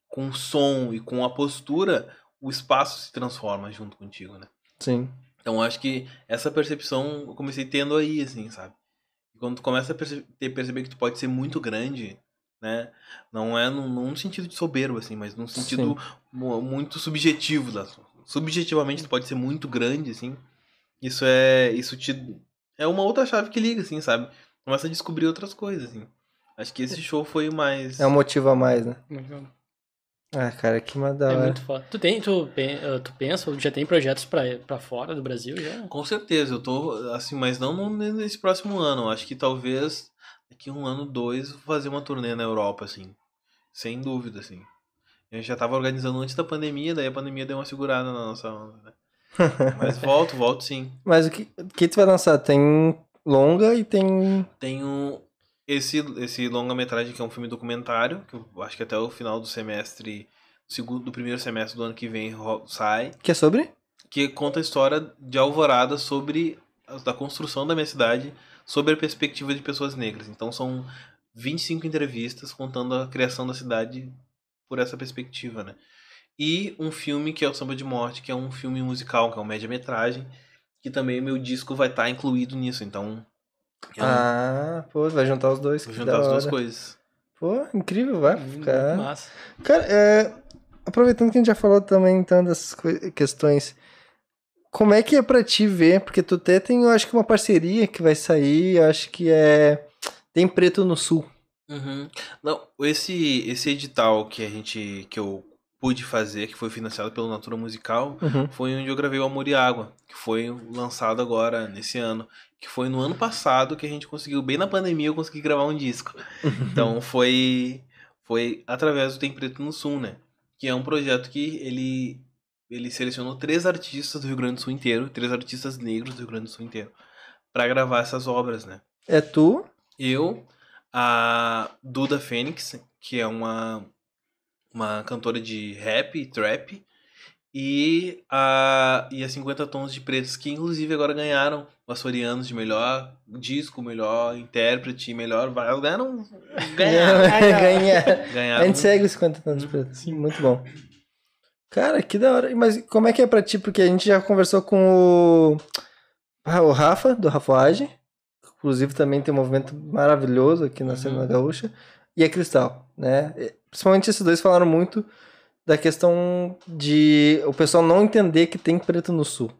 Speaker 3: com o som e com a postura, o espaço se transforma junto contigo, né?
Speaker 1: Sim.
Speaker 3: Então eu acho que essa percepção eu comecei tendo aí, assim, sabe? E quando tu começa a perce- ter- perceber que tu pode ser muito grande, né? Não é num, num sentido de soberbo, assim, mas num sentido mu- muito subjetivo. Da, subjetivamente tu pode ser muito grande, assim. Isso é. Isso te. É uma outra chave que liga, assim, sabe? Começa a descobrir outras coisas, assim. Acho que esse show foi o mais.
Speaker 1: É um motivo a mais, né?
Speaker 2: Muito-
Speaker 1: Ah, cara, que da
Speaker 2: É muito foda. Tu, tem, tu, eh, tu pensa, já tem projetos pra, pra fora do Brasil já?
Speaker 3: Com certeza, eu tô assim, mas não nesse próximo ano. Acho que talvez daqui um ano, dois, fazer uma turnê na Europa, assim. Sem dúvida, assim. Eu já tava organizando antes da pandemia, daí a pandemia deu uma segurada na nossa onda, né? <laughs> Mas volto, volto sim.
Speaker 1: Mas o que, o que tu vai lançar? Tem longa e tem.
Speaker 3: Tenho esse, esse longa-metragem que é um filme documentário, que eu acho que até o final do semestre, segundo, do primeiro semestre do ano que vem sai.
Speaker 1: Que é sobre?
Speaker 3: que conta a história de Alvorada sobre da construção da minha cidade, sobre a perspectiva de pessoas negras. Então são 25 entrevistas contando a criação da cidade por essa perspectiva, né? E um filme que é o Samba de Morte, que é um filme musical, que é um média-metragem, que também meu disco vai estar incluído nisso. Então, eu
Speaker 1: Ah, pô, vai juntar os dois.
Speaker 3: vou juntar as duas coisas.
Speaker 1: Pô, incrível, vai ficar.
Speaker 2: Massa.
Speaker 1: Cara, é, aproveitando que a gente já falou também então dessas questões, como é que é pra ti ver? Porque tu até tem, eu acho que uma parceria que vai sair, eu acho que é tem Preto no Sul.
Speaker 3: Uhum. Não, esse esse edital que a gente que eu pude fazer, que foi financiado pelo Natura Musical,
Speaker 1: Uhum.
Speaker 3: foi onde eu gravei o Amor e Água, que foi lançado agora nesse ano, que foi no ano passado que a gente conseguiu, bem na pandemia eu consegui gravar um disco. <laughs> Então foi foi através do Tem Preto no Sul, né? Que é um projeto que ele ele selecionou três artistas do Rio Grande do Sul inteiro, três artistas negros do Rio Grande do Sul inteiro, para gravar essas obras, né?
Speaker 1: É tu?
Speaker 3: Eu, a Duda Fênix, que é uma, uma cantora de rap, trap, e a, e a 50 Tons de Pretos, que inclusive agora ganharam o Açorianos de melhor disco, melhor intérprete, melhor. Elas ganharam. Ganharam. <laughs>
Speaker 1: Ganhar. A
Speaker 3: ganharam.
Speaker 1: gente segue os 50 anos pretos. Sim, muito bom. Cara, que da hora. Mas como é que é pra ti? Porque a gente já conversou com o, ah, o Rafa, do Rafoage. Inclusive também tem um movimento maravilhoso aqui na
Speaker 3: Uhum.
Speaker 1: cena gaúcha. E a Cristal, né? Principalmente esses dois falaram muito da questão de o pessoal não entender que tem preto no sul.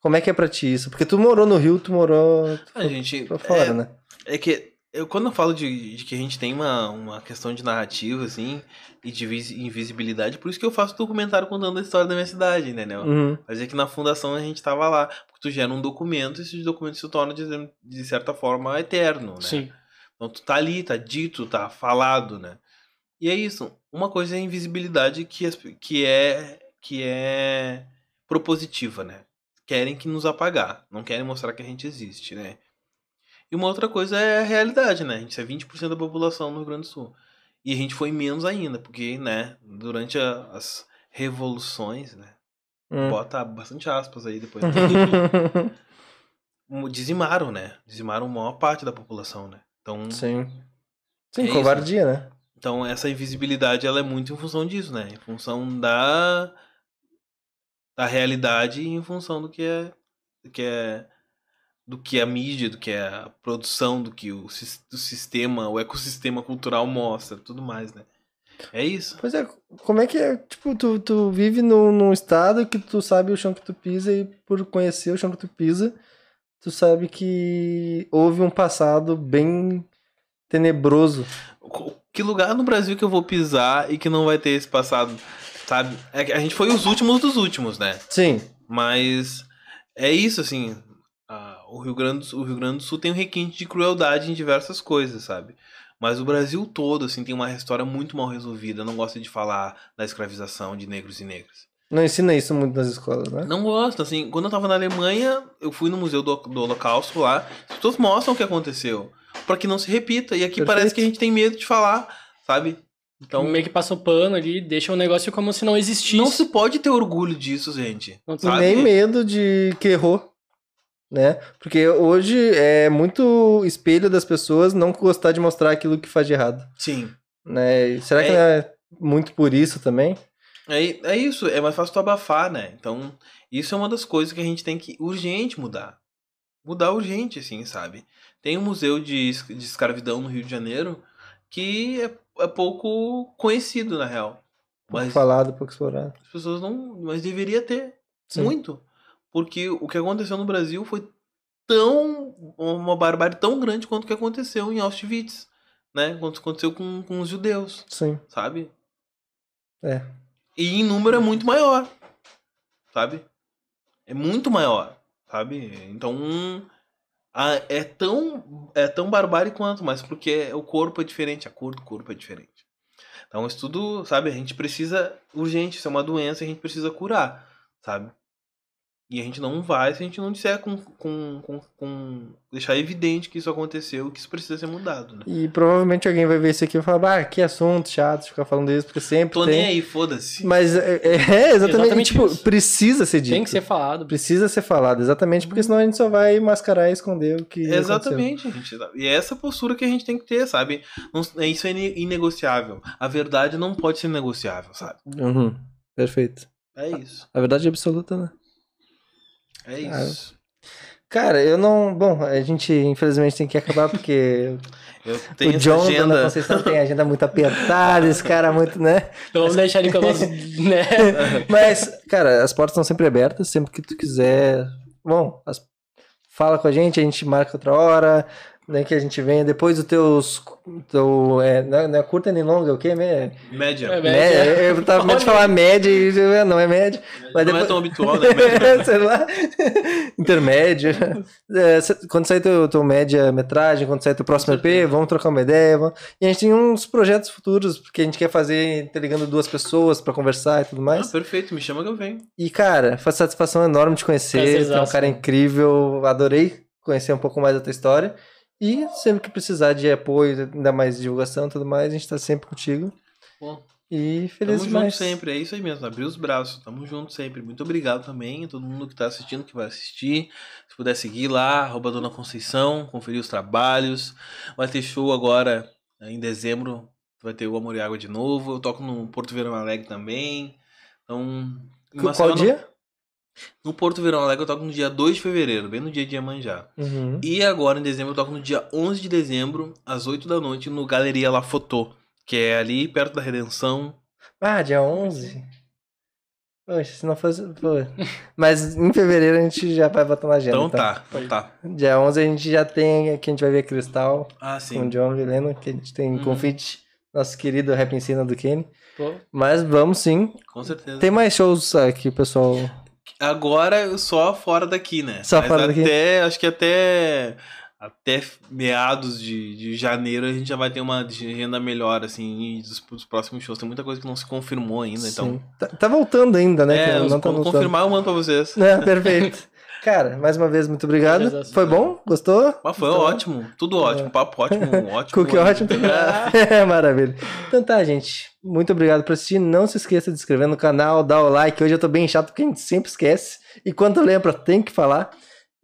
Speaker 1: Como é que é pra ti isso? Porque tu morou no Rio, tu morou tu
Speaker 3: A
Speaker 1: foi
Speaker 3: gente.
Speaker 1: pra fora,
Speaker 3: é,
Speaker 1: né?
Speaker 3: É que eu, quando eu falo de, de que a gente tem uma, uma questão de narrativa, assim, e de vis- invisibilidade, por isso que eu faço documentário contando a história da minha cidade, entendeu?
Speaker 1: Uhum.
Speaker 3: Mas é que na fundação a gente tava lá. Porque tu gera um documento e esse documento se torna, de, de certa forma, eterno, né?
Speaker 2: Sim.
Speaker 3: Então tu tá ali, tá dito, tá falado, né? E é isso. Uma coisa é a invisibilidade que, que é que é propositiva, né? Querem que nos apagar, não querem mostrar que a gente existe, né? E uma outra coisa é a realidade, né? A gente é 20% da população no Rio Grande do Sul. E a gente foi menos ainda, porque, né, durante a- as revoluções, né?
Speaker 1: Hum.
Speaker 3: Bota bastante aspas aí depois. <laughs>
Speaker 1: Uhum.
Speaker 3: Dizimaram, né? Dizimaram a maior parte da população, né? Então,
Speaker 1: Sim. Sim,
Speaker 3: É isso.
Speaker 1: covardia, né?
Speaker 3: Então essa invisibilidade ela é muito em função disso, né? Em função da da realidade em função do que é, do que é do que a mídia, do que é a produção, do que o, do sistema, o ecossistema cultural mostra, tudo mais, né? É isso.
Speaker 1: Pois é, como é que é? Tipo, tu, tu vive num, num estado que tu sabe o chão que tu pisa e por conhecer o chão que tu pisa, tu sabe que houve um passado bem tenebroso.
Speaker 3: Que lugar no Brasil que eu vou pisar e que não vai ter esse passado, sabe? É a gente foi os últimos dos últimos, né?
Speaker 1: Sim,
Speaker 3: Mas é isso, assim. a- o, Rio Grande do, Sul- o Rio Grande do Sul tem um requinte de crueldade em diversas coisas, sabe? Mas o Brasil todo, assim, tem uma história muito mal resolvida. Não gosta de falar da escravização de negros e negras.
Speaker 1: não ensina isso muito nas escolas, né?
Speaker 3: Não gosta, assim. Quando eu tava na Alemanha, eu fui no Museu do, do Holocausto lá. As pessoas mostram o que aconteceu. Pra que não se repita. E aqui
Speaker 1: Perfeito.
Speaker 3: parece que a gente tem medo de falar, sabe?
Speaker 2: Então meio que passa o pano ali, deixa o negócio como se não existisse.
Speaker 3: não se pode ter orgulho disso, gente.
Speaker 2: Não sabe?
Speaker 1: nem medo de que errou, né? Porque hoje é muito espelho das pessoas não gostar de mostrar aquilo que faz de errado,
Speaker 3: Sim.
Speaker 1: né? Será que
Speaker 3: É.
Speaker 1: não é muito por isso também?
Speaker 3: É, é isso, é mais fácil tu abafar, né? Então, isso é uma das coisas que a gente tem que urgente mudar. Mudar urgente, assim, sabe? Tem um museu de, de escravidão no Rio de Janeiro que é, é pouco conhecido, na real.
Speaker 1: Pouco
Speaker 3: Mas
Speaker 1: falado, pouco explorado.
Speaker 3: as pessoas não. Mas deveria ter.
Speaker 1: Sim.
Speaker 3: Muito. Porque o que aconteceu no Brasil foi tão. uma barbárie tão grande quanto o que aconteceu em Auschwitz. Né? Quanto aconteceu com, com os judeus
Speaker 1: Sim.
Speaker 3: sabe?
Speaker 1: É.
Speaker 3: E em número é muito maior, sabe? É muito maior, sabe? Então é tão é tão barbárie quanto, mas porque o corpo é diferente, a cor do corpo é diferente. Então isso tudo, sabe? A gente precisa urgente, isso é uma doença, a gente precisa curar, sabe? E a gente não vai se a gente não disser com, com, com, com deixar evidente que isso aconteceu, que isso precisa ser mudado, né?
Speaker 1: E provavelmente alguém vai ver isso aqui e falar, ah, que assunto chato ficar falando isso, porque sempre
Speaker 3: Tô
Speaker 1: tem.
Speaker 3: nem aí, foda-se.
Speaker 1: Mas é, é- <laughs> é exatamente,
Speaker 2: Exatamente
Speaker 1: tipo,
Speaker 2: isso.
Speaker 1: precisa ser dito.
Speaker 2: Tem que ser falado.
Speaker 1: Precisa ser falado, exatamente, porque senão a gente só vai mascarar e esconder o que aconteceu.
Speaker 3: Exatamente, gente. E é essa postura que a gente tem que ter, sabe? É- isso é ine- inegociável. A verdade não pode ser negociável, sabe?
Speaker 1: Uhum, perfeito.
Speaker 3: É isso.
Speaker 1: A verdade é absoluta, né?
Speaker 3: É
Speaker 1: Ah,
Speaker 3: isso.
Speaker 1: Cara, eu não. Bom, a gente infelizmente tem que acabar porque <laughs>
Speaker 3: Eu
Speaker 1: o
Speaker 3: tenho essa
Speaker 1: John da
Speaker 3: agenda.
Speaker 1: Conceição tem agenda muito apertada, esse cara é muito, né?
Speaker 2: Então vamos deixar ele com a <laughs> nossa. Né?
Speaker 1: Mas, cara, as portas estão sempre abertas, sempre que tu quiser. Bom, as- fala com a gente, a gente marca outra hora, né? Que a gente venha depois dos teus. Teu, é, não, é, não é curta nem longa, é o quê?
Speaker 3: Média.
Speaker 2: É,
Speaker 1: média. Eu tava medo de falar média e não é média. Mas
Speaker 3: não é
Speaker 1: depois-
Speaker 3: tão habitual, né? Média. <laughs>
Speaker 1: sei lá. Intermédia. É, quando sair teu, teu média metragem, quando sair teu próximo EP, vamos trocar uma ideia. vamos- E a gente tem uns projetos futuros, porque a gente quer fazer interligando duas pessoas pra conversar e tudo
Speaker 3: Ah,
Speaker 1: mais.
Speaker 3: perfeito, me chama que eu venho.
Speaker 1: E, cara, foi uma satisfação enorme te conhecer. Tu é um cara incrível. Adorei conhecer um pouco mais da tua história. E sempre que precisar de apoio, ainda mais divulgação e tudo mais, a gente tá sempre contigo.
Speaker 3: Bom,
Speaker 1: E feliz
Speaker 3: Tamo
Speaker 1: demais.
Speaker 3: junto sempre, é isso aí mesmo, abrir os braços, tamo junto sempre. Muito obrigado também a todo mundo que tá assistindo, que vai assistir. Se puder seguir lá, arroba Dona Conceição, conferir os trabalhos. Vai ter show agora em dezembro, vai ter o Amor e Água de novo. Eu toco no Porto Verão Alegre também. Então.
Speaker 1: Qual
Speaker 3: no-
Speaker 1: dia?
Speaker 3: No Porto Verão Alegre eu toco no dia 2 de fevereiro, bem no dia de Iemanjá.
Speaker 1: Uhum.
Speaker 3: E agora em dezembro eu toco no dia 11 de dezembro, às 8 da noite, no Galeria La Fotô, que é ali perto da Redenção.
Speaker 1: Ah, dia 11? Poxa, se não fosse. Pô. Mas em fevereiro a gente já vai botar na agenda.
Speaker 3: Então
Speaker 1: tá?
Speaker 3: tá, então tá.
Speaker 1: Dia 11 a gente já tem. Que a gente vai ver Cristal
Speaker 3: Ah,
Speaker 1: com
Speaker 3: sim.
Speaker 1: o John Vileno, que a gente tem
Speaker 3: Uhum.
Speaker 1: confite. Nosso querido Rap Ensina do Kenny.
Speaker 2: Pô,
Speaker 1: Mas vamos sim.
Speaker 3: Com certeza.
Speaker 1: Tem mais shows aqui, pessoal.
Speaker 3: Agora só fora daqui, né?
Speaker 1: Só
Speaker 3: Mas
Speaker 1: fora daqui.
Speaker 3: até, Acho que até. Até meados de, de janeiro a gente já vai ter uma agenda melhor, assim, e dos, dos próximos shows. Tem muita coisa que não se confirmou ainda, então.
Speaker 1: Sim. Tá, tá voltando ainda, né?
Speaker 3: É,
Speaker 1: que não tá
Speaker 3: confirmar eu mando pra vocês.
Speaker 1: É, perfeito. <laughs> Cara, mais uma vez, muito obrigado. Foi bom? Gostou?
Speaker 3: Mas foi
Speaker 1: Então,
Speaker 3: ótimo, tudo ótimo, papo ótimo, <laughs> ótimo.
Speaker 1: Cookie ótimo. <laughs> É, maravilha. Então tá, gente. Muito obrigado por assistir. Não se esqueça de se inscrever no canal, dar o like. Hoje eu tô bem chato porque a gente sempre esquece. E quando lembra, tem que falar.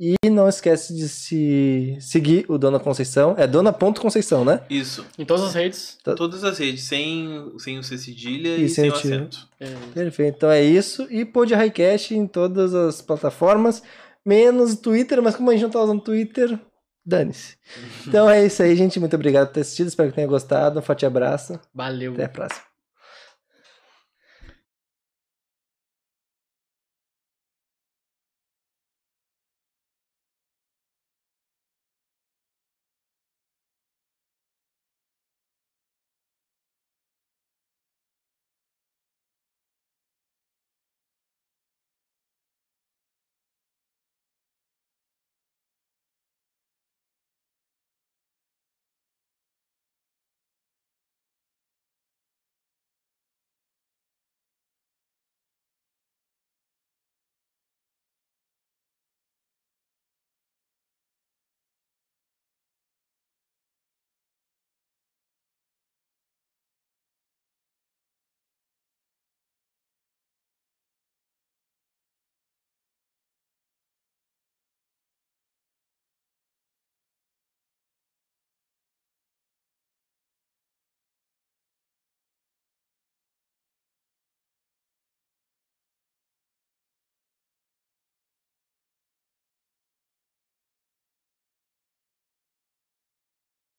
Speaker 1: E não esquece de se seguir o Dona Conceição. É dona.conceição, né?
Speaker 3: Isso.
Speaker 2: Em todas as redes.
Speaker 1: Tá.
Speaker 3: Todas as redes, sem, sem o C cedilha
Speaker 1: E
Speaker 3: e,
Speaker 1: sem
Speaker 3: sem
Speaker 1: o
Speaker 3: acento.
Speaker 2: É,
Speaker 1: Perfeito. Então é isso. E Pod Highcast em todas as plataformas, menos o Twitter, mas como a gente não tá usando Twitter, dane-se. Então é isso aí, gente. Muito obrigado por ter assistido. Espero que tenha gostado. Um forte abraço.
Speaker 2: valeu.
Speaker 1: Até a próxima.